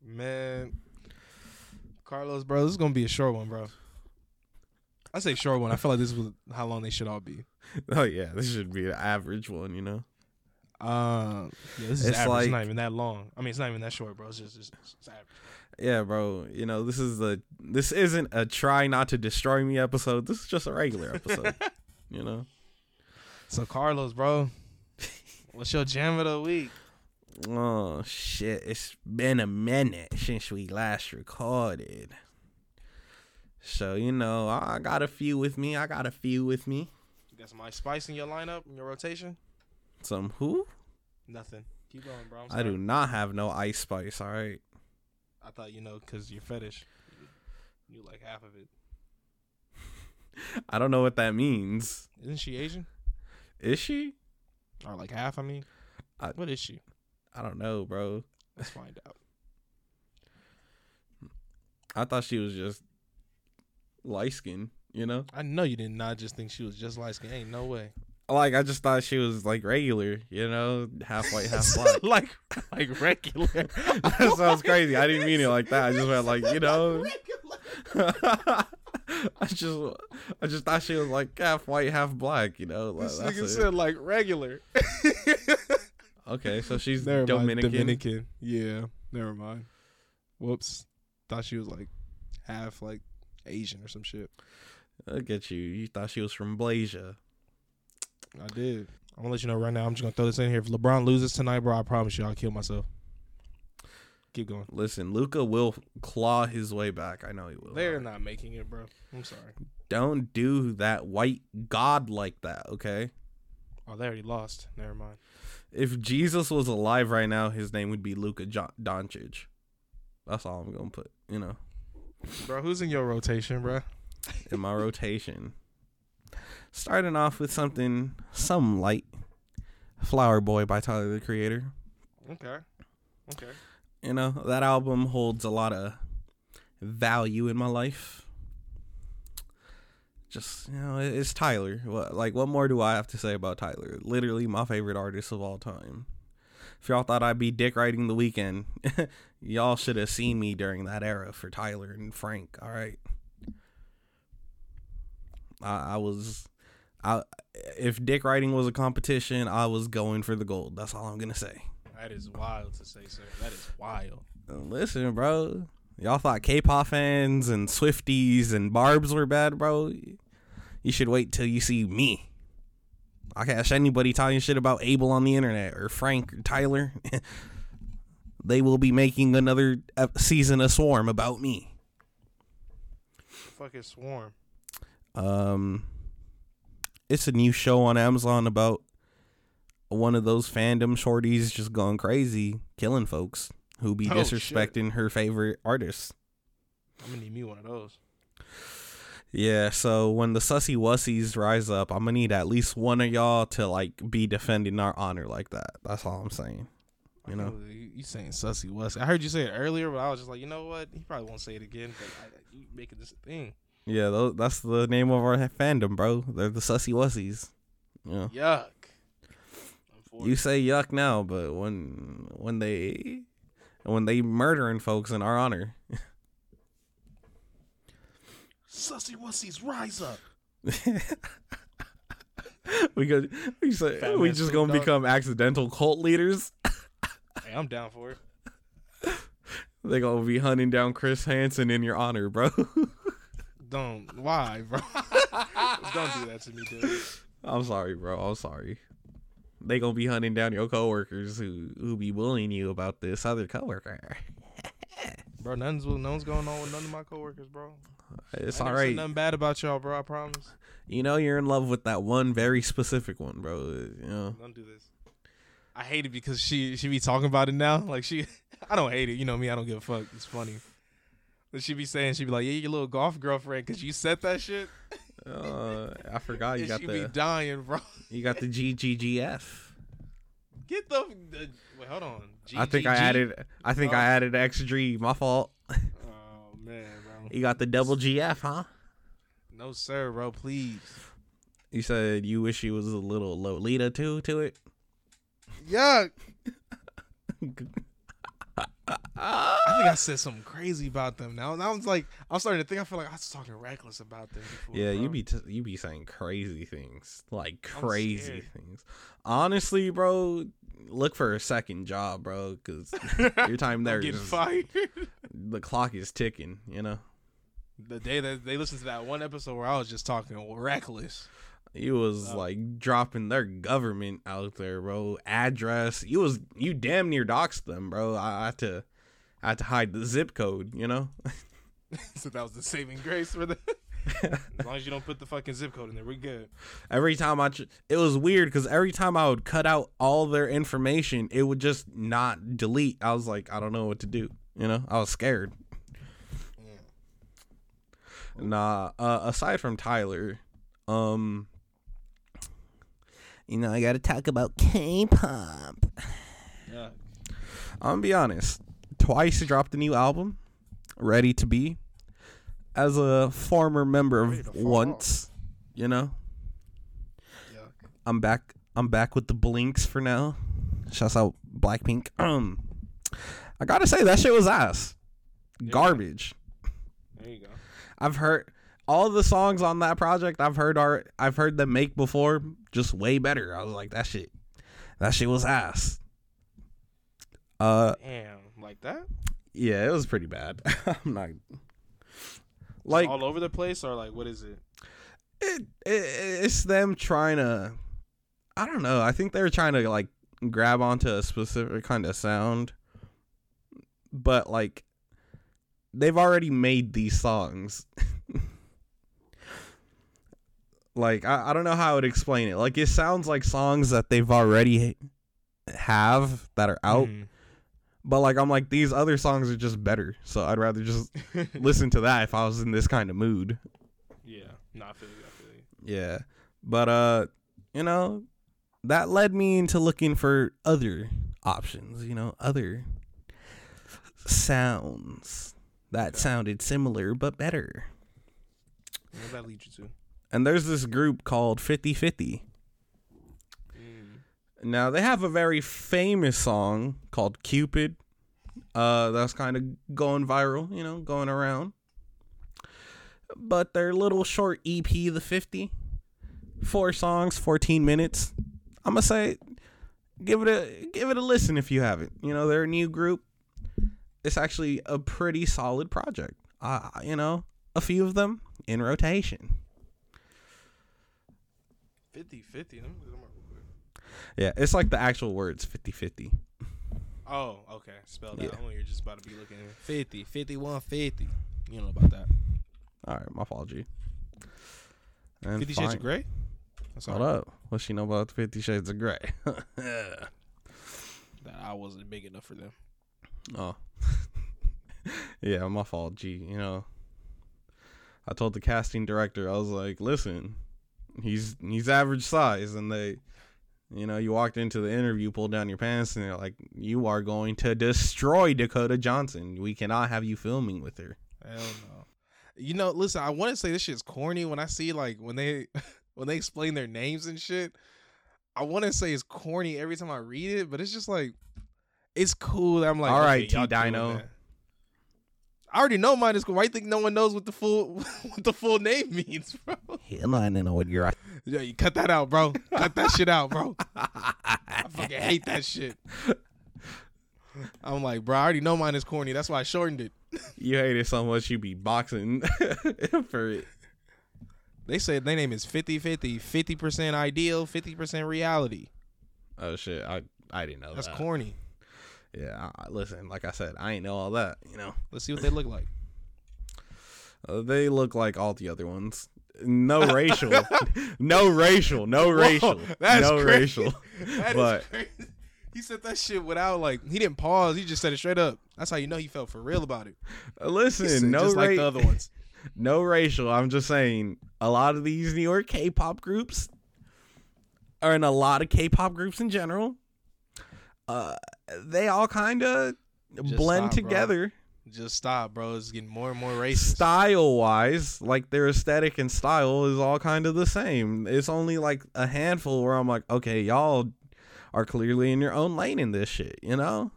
Man, Carlos, bro, this is gonna be a short one, bro. I say short one. I feel like this was how long they should all be. Oh yeah, this should be an average one, you know. Um, yeah, this is It's average. like- it's not even that long. I mean, it's not even that short, bro. It's just it's, it's average. Yeah, bro. You know this is a this isn't a try not to destroy me episode. This is just a regular episode. you know. So Carlos, bro, what's your jam of the week? Oh shit! It's been a minute since we last recorded. So you know, I I got a few with me. I got a few with me. You got some ice spice in your lineup in your rotation? Some who? Nothing. Keep going, bro. I'm do not have no ice spice. All right. I thought you know because your fetish. You, you like half of it. I don't know what that means. Isn't she Asian? Is she? Or like half? I mean, I- what is she? I don't know, bro. Let's find out. I thought she was just light skinned, you know? I know you did not just think she was just light skinned. Ain't no way. Like I just thought she was like regular, you know, half white, half black. like like regular. that sounds crazy. I didn't mean it like that. I just meant like, you know. I just I just thought she was like half white, half black, you know. Like, This that's nigga said like regular. okay, so she's Never mind, Dominican. Dominican. Yeah. Never mind. Whoops. Thought she was like half like Asian or some shit. Look at you. You thought she was from Blasia. I did. I'm gonna let you know right now. I'm just gonna throw this in here. If LeBron loses tonight, bro, I promise you, I'll kill myself. Keep going. Listen, Luka will claw his way back. I know he will. They're not making it, bro. I'm sorry. Don't do that white god like that, okay? Oh, they already lost. Never mind. If Jesus was alive right now, his name would be Luka jo- Doncic. That's all I'm gonna put, you know, Bro, who's in your rotation, bro? in my rotation. Starting off with something, some light. Flower Boy by Tyler the Creator. Okay. Okay. You know, that album holds a lot of value in my life. Just, you know, it's Tyler. What like what more do I have to say about Tyler? Literally my favorite artist of all time. If y'all thought I'd be dick riding the Weeknd, y'all should have seen me during that era for Tyler and Frank, all right? I, I was I if dick writing was a competition, I was going for the gold. That's all I'm gonna say. That is wild to say, sir. That is wild. Listen, bro. Y'all thought K-pop fans and Swifties and Barbs were bad, bro. You should wait till you see me. I catch anybody talking shit about Abel on the internet or Frank or Tyler. they will be making another season of Swarm about me. Fuck Fucking swarm. Um, it's a new show on Amazon about one of those fandom shorties just going crazy, killing folks who be Oh, shit. disrespecting her favorite artists. I'm gonna need me one of those. Yeah, so when the sussy wussies rise up, I'm gonna need at least one of y'all to like be defending our honor like that. That's all I'm saying. You know, Oh, you, you saying sussy wussy. I heard you say it earlier, but I was just like, you know what? He probably won't say it again. But I, I- you making this a thing. Yeah, that's the name of our fandom, bro. They're the sussy wussies. Yeah, Yuck. You say yuck now, but when when they when they murdering folks in our honor, sussy wussies rise up. we go we say we just gonna Dogg. become accidental cult leaders. Hey, I'm down for it. they gonna be hunting down Chris Hansen in your honor, bro. Don't. Why, bro? Don't do that to me, dude. I'm sorry, bro. I'm sorry. They gonna be hunting down your coworkers who who be bullying you about this other coworker. Bro, nothing's nothing's going on with none of my coworkers, bro. It's all right. Nothing bad about y'all, bro. I promise. You know you're in love with that one very specific one, bro. Uh, you know. Don't do this. I hate it because she she be talking about it now. Like she, I don't hate it. You know me. I don't give a fuck. It's funny. But she be saying she be like, yeah, your little golf girlfriend, cause you said that shit. Uh, I forgot you got she be the dying, bro. you got the GGGF. Get the, the wait, hold on. I think I added. I think I Oh. added extra G. My fault. Oh man, bro. You got the double GF, huh? No sir, bro. Please. You said you wish you was a little Lolita too to it. Yuck. I think I said something crazy about them. Now, now I'm like, I'm starting to think. I feel like I was talking reckless about them before. Yeah, bro. you be t- you be saying crazy things, like crazy things. Honestly, bro, look for a second job, bro, because your time I'm there getting fired. the clock is ticking. You know, the day that they listened to that one episode where I was just talking reckless. You was Oh. like dropping their government out there, bro. Address, you was you damn near doxed them, bro. I, I had to, I had to hide the zip code. You know, so that was the saving grace for them. as long as you don't put the fucking zip code in there, we're good. every time I, tr- it was weird because every time I would cut out all their information, it would just not delete. I was like, I don't know what to do. You know, I was scared. Nah, uh, aside from Tyler, um, you know, I gotta talk about K-pop. Yeah. I'm gonna be honest. Twice he dropped a new album, Ready to Be. As a former member of to fall Once, you know, Yeah. I'm back. I'm back with the Blinks for now. Shouts out Blackpink. Um, I gotta say that shit was ass, Yeah. garbage. There you go. I've heard all the songs on that project. I've heard are I've heard them make before, just way better. I was like, that shit. That shit was ass. Uh, Damn, like that? yeah, it was pretty bad. I'm not. Like all over the place, or like what is it? it, it, it's them trying to i don't know i think they're trying to like grab onto a specific kind of sound but like they've already made these songs like I, I don't know how I would explain it like it sounds like songs that they've already have that are out Mhm. but like i'm like these other songs are just better so i'd rather just listen to that if i was in this kind of mood yeah, no, I feel you. I feel you. Yeah. But uh, you know, that led me into looking for other options, you know, other sounds that Okay. sounded similar but better. What does that lead you to? And there's this group called 5050. Mm. Now, they have a very famous song called Cupid. Uh that's kind of going viral, you know, going around. But their little short EP, the 50, four songs, 14 minutes. I'm gonna say give it a give it a listen if you haven't. You know, they're a new group. It's actually a pretty solid project. Uh, you know, a few of them in rotation. 50 50. Let me look them up real quick. Yeah, it's like the actual words 50-50. Oh, okay. Spell that. Yeah. I know you're just about to be looking at 50, 51, 50. You know about that. All right, my apology. And 50 Shades fine. of Grey? That's Hold all right. up. What she know about Fifty Shades of Grey? That I wasn't big enough for them. oh. yeah, my fault, G. You know. I told the casting director, I was like, listen, he's he's average size and they you know, you walked into the interview, pulled down your pants, and they're like, "You are going to destroy Dakota Johnson. We cannot have you filming with her." Hell no. You know, listen, I want to say this shit's corny when I see like when they when they explain their names and shit. I want to say it's corny every time I read it, but it's just like it's cool. That I'm like, All okay, right, T-Dino. that. I already know mine is cool. Why you think no one knows what the full what the full name means, bro? Don't know what you're. Yeah, you cut that out, bro. cut that shit out, bro. I fucking hate that shit. I'm like, bro, I already know mine is corny. That's why I shortened it. You hate it so much you be boxing for it. They said their name is 50 50, 50% ideal, 50% reality. Oh shit, I I didn't know That's that. corny. Yeah, I, listen, like I said, I ain't know all that. You know, Let's see what they look like. uh, they look like all the other ones. No racial, no racial, no Whoa, racial, that's no crazy. racial. That is But- crazy. He said that shit without like he didn't pause. He just said it straight up. That's how you know he felt for real about it. Uh, Listen, said no just ra- like the other ones. no racial. I'm just saying, a lot of these New York K-pop groups, are in a lot of K-pop groups in general, uh, they all kind of blend stop, bro. together. Just stop, bro. It's getting more and more racist. style wise, like their aesthetic and style is all kind of the same. It's only like a handful where I'm like, okay, y'all are clearly in your own lane in this shit, you know?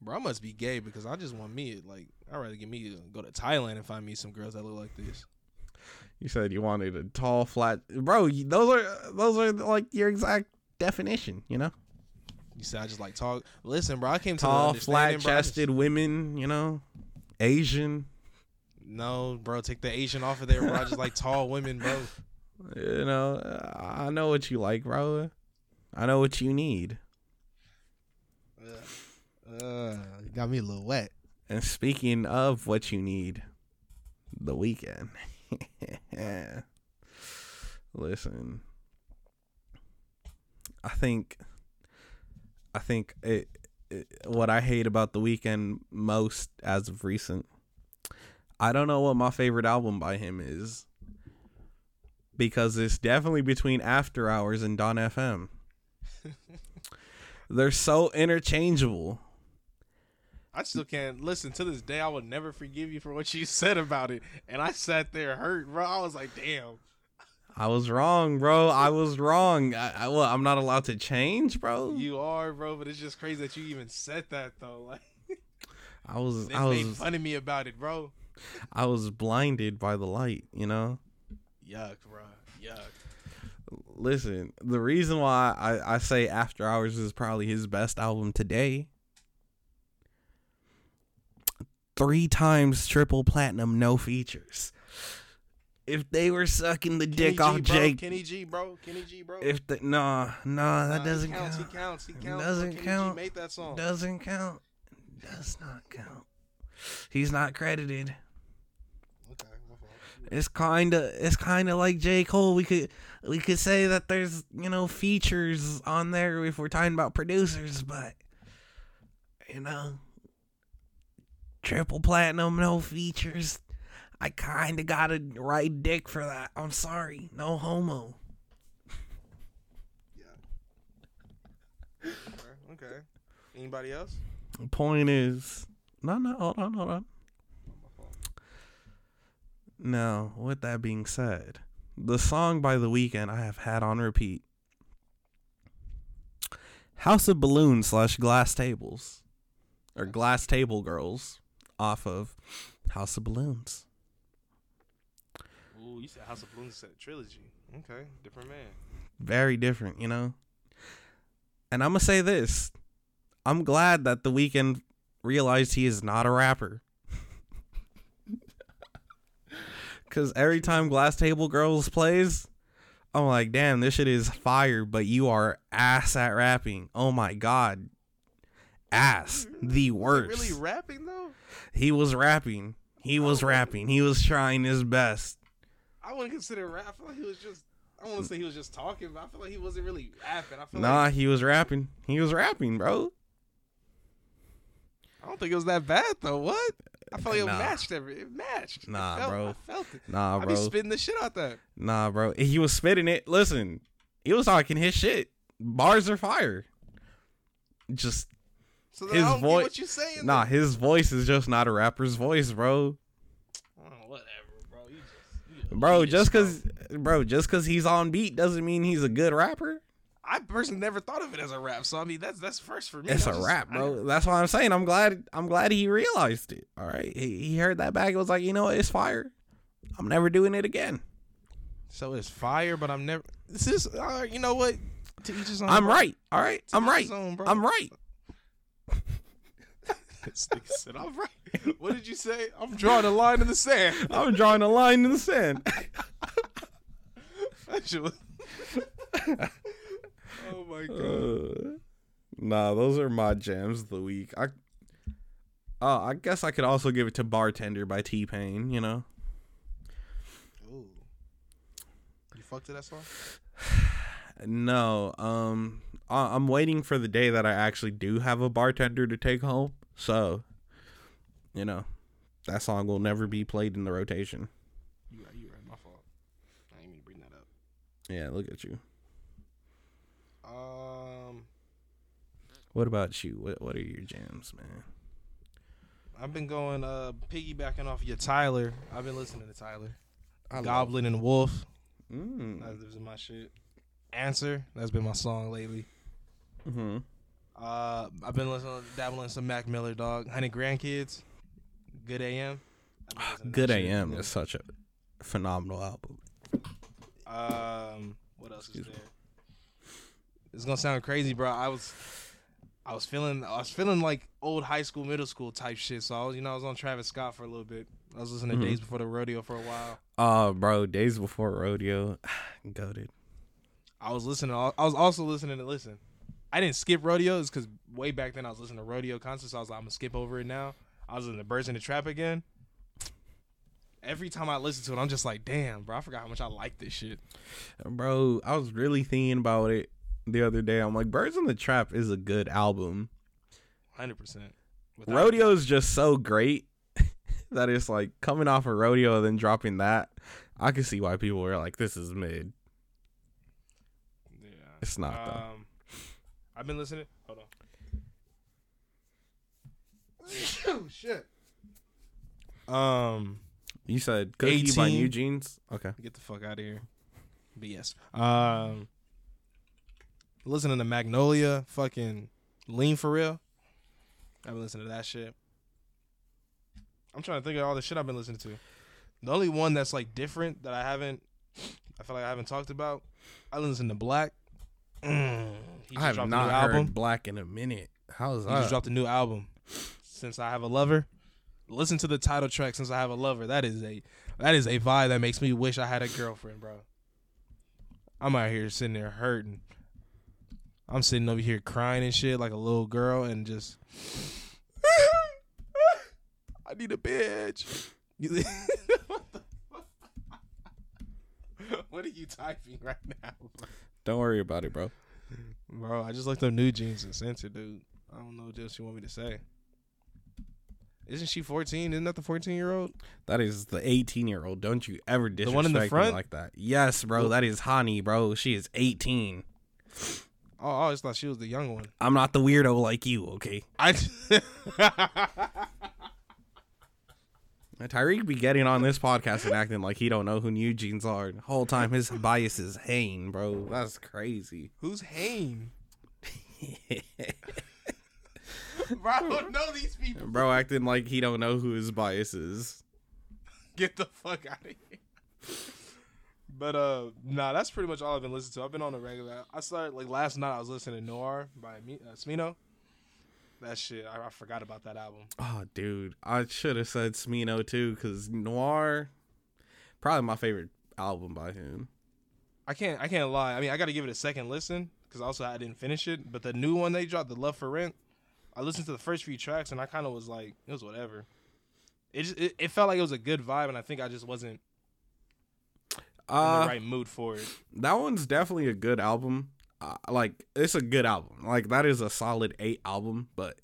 Bro, I must be gay because I just want me like I'd rather get me go to Thailand and find me some girls that look like this. You said you wanted a tall, flat, bro. Those are those are like your exact definition. You know, You said I just like talk. Listen, bro, I came to the tall, just- flat-chested women. You know, Asian. No, bro, take the Asian off of there, bro. I just like tall women, bro. You know, I know what you like, bro. I know what you need. Uh, got me a little wet. And speaking of what you need, the Weeknd. Listen, I think, I think it, it, what I hate about the Weeknd most as of recent, I don't know what my favorite album by him is, because it's definitely between After Hours and Dawn FM. They're so interchangeable. I still can't listen to this day. I would never forgive you for what you said about it. And I sat there hurt, bro. I was like, damn. I was wrong, bro. I was wrong. I, I well, I'm not allowed to change, bro. You are, bro, but it's just crazy that you even said that though. Like I was, they I made was, fun of me about it, bro. I was blinded by the light. You know. Yuck, bro. Yuck. Listen, the reason why I, I say After Hours is probably his best album today. Three times triple platinum, no features. If they were sucking the dick Kenny off bro. Jake, Kenny G, bro. Kenny G, bro. if the nah, nah, that Nah, doesn't he counts, count. He counts. He counts. doesn't Kenny count. G made that song. Doesn't count. Does not count. He's not credited. Okay, my fault. It's kind of it's kind of like J Cole. We could we could say that there's you know features on there if we're talking about producers, but you know, triple platinum, no features. I kind of got to write dick for that. I'm sorry, no homo. Okay. okay. Anybody else? The point is, no, no, hold on, hold on. Now, with that being said, the song by the Weeknd I have had on repeat House of Balloons slash Glass Tables or Glass Table Girls off of House of Balloons. Ooh, you said House of Blues Balloons said trilogy. Okay, different man. Very different, you know? And I'm to say this I'm glad that the Weeknd realized he is not a rapper. Because every time Glass Table Girls plays, I'm like, damn, this shit is fire, but you are ass at rapping. Oh my God. Ass. The worst. really rapping though? he was rapping. He was rapping. He was trying his best. I wouldn't consider rap. I feel like he was just. I don't want to say he was just talking, but I feel like he wasn't really rapping. I feel Nah, like he was rapping. He was rapping, bro. I don't think it was that bad though. What? I felt like Nah. it matched every. It matched. I Nah, felt- bro. I felt it. Nah, I bro. be spitting the shit out that. Nah, bro. He was spitting it. Listen, he was talking his shit. Bars are fire. Just So His I don't voi- get what you saying. nah, then. his voice is just not a rapper's voice, bro. Oh, whatever, bro. You just, you Bro, just cause bro, just cause he's on beat doesn't mean he's a good rapper. I personally never thought of it as a rap. So I mean, that's that's first for me. It's a just- rap, bro. never- That's why I'm saying I'm glad I'm glad he realized it. All right. He, he heard that back. It was like, you know what, it's fire. I'm never doing it again. So it's fire, but I'm never. This is. Uh, you know what? To each his own. I'm right. All right. I'm right. own. I'm right. This nigga said, I'm right. What did you say? I'm drawing a line in the sand. I'm drawing a line in the sand. That shit was- oh my god. Uh, nah, those are my jams of the week. I Oh, I guess I could also give it to Bartender by T Pain, you know. Ooh. You fucked to that song? No, um I- I'm waiting for the day that I actually do have a bartender to take home. So, you know, that song will never be played in the rotation. You right, you right. My fault. I didn't mean to bring that up. Yeah, look at you. Um, What about you? What what are your jams, man? I've been going uh piggybacking off your Tyler. I've been listening to Tyler. I Goblin and Wolf. Mm. That's been my shit. Answer. That's been my song lately. hmm Uh, I've been listening, dabbling in some Mac Miller, dog. Honey Grandkids, Good AM. I've been listening to Good that shit. AM is such a phenomenal album. Um, what else is there? It's gonna sound crazy, bro. I was, I was feeling, I was feeling like old high school, middle school type shit. So I was, you know, I was on Travis Scott for a little bit. I was listening to Mhm. Days Before the Rodeo for a while. Uh, bro, days before rodeo, goaded. I was listening. I was also listening to listen. I didn't skip rodeos because way back then I was listening to rodeo concerts. So I was like, I'm gonna skip over it now. I was in the Birds in the Trap again. Every time I listen to it, I'm just like, damn, bro, I forgot how much I like this shit. Bro, I was really thinking about it the other day. I'm like, Birds in the Trap is a good album. Hundred percent. Rodeo is just so great that it's like coming off a rodeo and then dropping that. I can see why people were like, "This is mid." Yeah. It's not though. Um, I've been listening. Hold on. oh shit. Um, You said "Cookie" by 18. NewJeans. Okay. get the fuck out of here. But yes. Um, listening to Magnolia, fucking Lean for real. I've been listening to that shit. I'm trying to think of all the shit I've been listening to. The only one that's like different that I haven't, I feel like I haven't talked about. I listen to Black. Mm, I have a not new heard album. Black in a minute. How's He that? just dropped a new album. Since I have a lover, listen to the title track. Since I have a lover, that is a that is a vibe that makes me wish I had a girlfriend, bro. I'm out here sitting there hurting. I'm sitting over here crying and shit like a little girl and just. I need a bitch. What, the fuck? what are you typing right now? Don't worry about it, bro. Bro, I just looked up NewJeans and sent it, dude. I don't know what else you want me to say. Isn't she 14? Isn't that the 14 year old? That is the 18 year old. Don't you ever disrespect one in the me front? like that. Yes, bro. That is Hanni, bro. She is 18. Oh, I always thought she was the young one. I'm not the weirdo like you, okay? I. Ty'Riq be getting on this podcast and acting like he don't know who NewJeans are. The whole time his bias is Hain, bro. That's crazy. Who's Hain? Bro, I don't know these people. bro acting like he don't know who his bias is. Get the fuck out of here. But uh, nah, that's pretty much all I've been listening to. I've been on a regular. I started like last night. I was listening to Noir by Mi- uh, Smino. That shit, I, I forgot about that album. Oh, dude, I should have said Smino too, cause Noir, probably my favorite album by him. I can't I can't lie. I mean, I got to give it a second listen because also I didn't finish it. But the new one they dropped, the Love for Rent, I listened to the first few tracks and I kind of was like, it was whatever. It just it, it felt like it was a good vibe, and I think I just wasn't in Uh, the right mood for it. that one's definitely a good album. Uh, like it's a good album. Like that is a solid eight album, but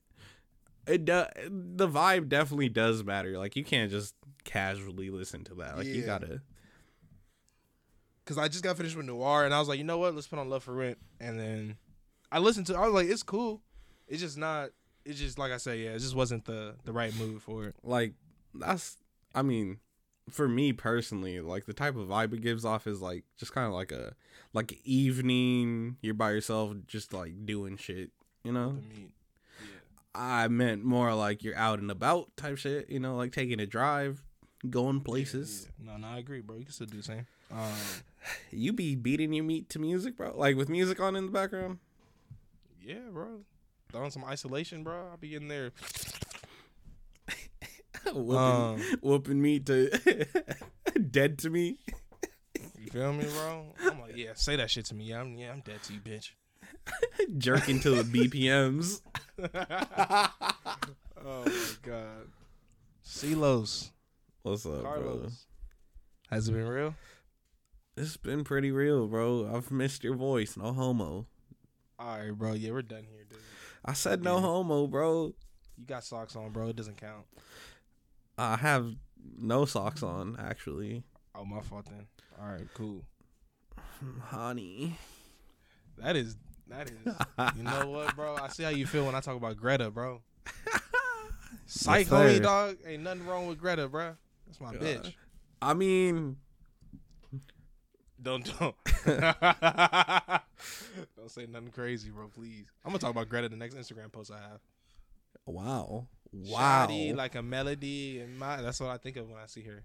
it do, the vibe definitely does matter. Like you can't just casually listen to that. Like you gotta. Because I just got finished with Noir, and I was like, you know what? Let's put on Love for Rent, and then I listened to. It. I was like, it's cool. It's just not. It's just like I said, yeah. It just wasn't the the right mood for it. like that's i mean for me personally like the type of vibe it gives off is like just kind of like a like evening you're by yourself just like doing shit you know i meant more like you're out and about type shit you know like taking a drive going places Yeah. No, no, I agree, bro. You can still do the same. Um, you be beating your meat to music bro like with music on in the background yeah, bro. Throwing some isolation, bro. I'll be in there. whooping, Um, whooping meat to dead to me You feel me, bro? I'm like, yeah, say that shit to me. Yeah, I'm, yeah, I'm dead to you, bitch. jerking to the bpms Oh my god. Celos, what's up bro Has it been real? It's been pretty real, bro. I've missed your voice. No homo. All right, bro. Yeah, we're done here, dude. I said no Yeah. homo, bro. You got socks on, bro. It doesn't count. I have no socks on, actually. Oh, my fault then. All right, cool. Honey. That is that is. You know what, bro? I see how you feel when I talk about Greta, bro. Psych, sir. homie, dog. Ain't nothing wrong with Greta, bro. That's my God. bitch. I mean, Don't don't Don't say nothing crazy, bro. Please. I'm gonna talk about Greta the next Instagram post I have. Wow. Wow. Shoddy, like a melody and my. That's what I think of when I see her.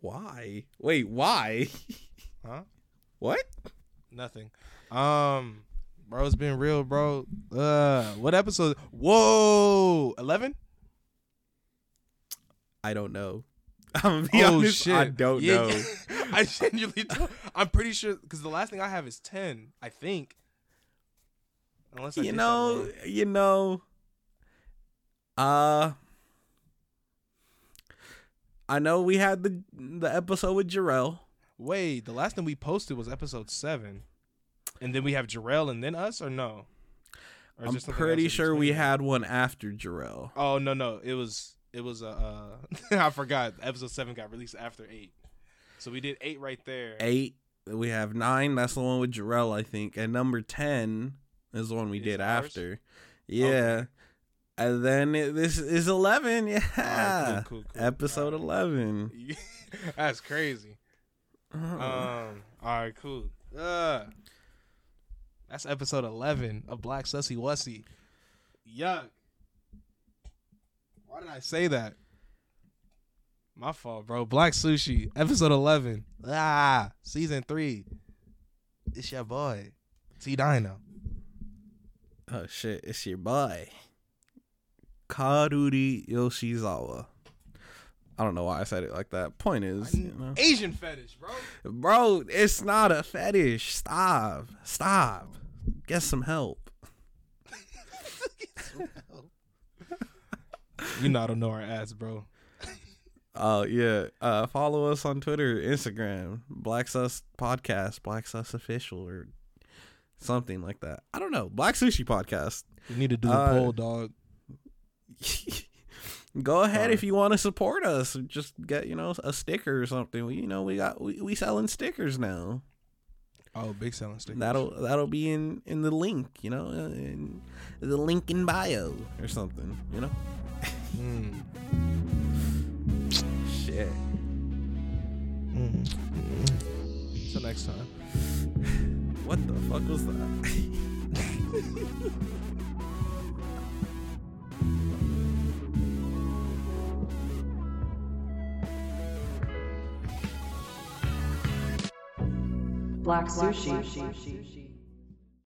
why? Wait, why? Huh? what? Nothing. Um, bro, it's been real, bro. Uh, what episode? Whoa, eleven. I don't know. I'm gonna be Oh honest. shit! I don't Yeah, know. yeah. I genuinely don't. I'm pretty sure because the last thing I have is ten. I think. Unless I you know, you know. Uh I know we had the the episode with Jarrell. Wait, the last thing we posted was episode seven, and then we have Jarrell and then us, or no? Or I'm pretty sure we had one after Jarrell. Oh no, no, it was it was uh, uh I forgot. Episode seven got released after eight, so we did eight right there. Eight. We have nine. That's the one with Jarrell, I think. And number ten is the one we Is did ours? after. Yeah. And then it, this is eleven. Yeah. Cool, cool, cool. Episode Alright. eleven. That's crazy. Um, all right, cool. Uh, that's episode eleven of Black Sussy Wussy. Yuck. Why did I say that? My fault, bro. Black Sushi, episode eleven. Ah, season three. It's your boy, T Dino. Oh shit! It's your boy, Carli Yoshizawa. I don't know why I said it like that. Point is, you know. Asian fetish, bro. bro, it's not a fetish. Stop, stop. Get some help. You know I don't know our ass, bro. Oh yeah. Uh, follow us on Twitter, Instagram, Black Sus Podcast, Black Sus Official, or something like that. I don't know. Black Sushi Podcast. We need to do a Uh, poll, dog. Go ahead if you want to support us. Just get you know a sticker or something. We, you know we got we, we selling stickers now. Oh, big selling stickers. That'll that'll be in in the link. You know, uh, in the link in bio or something. You know. Mm. Shit. Mm. Until next time. What the fuck was that? Black sushi.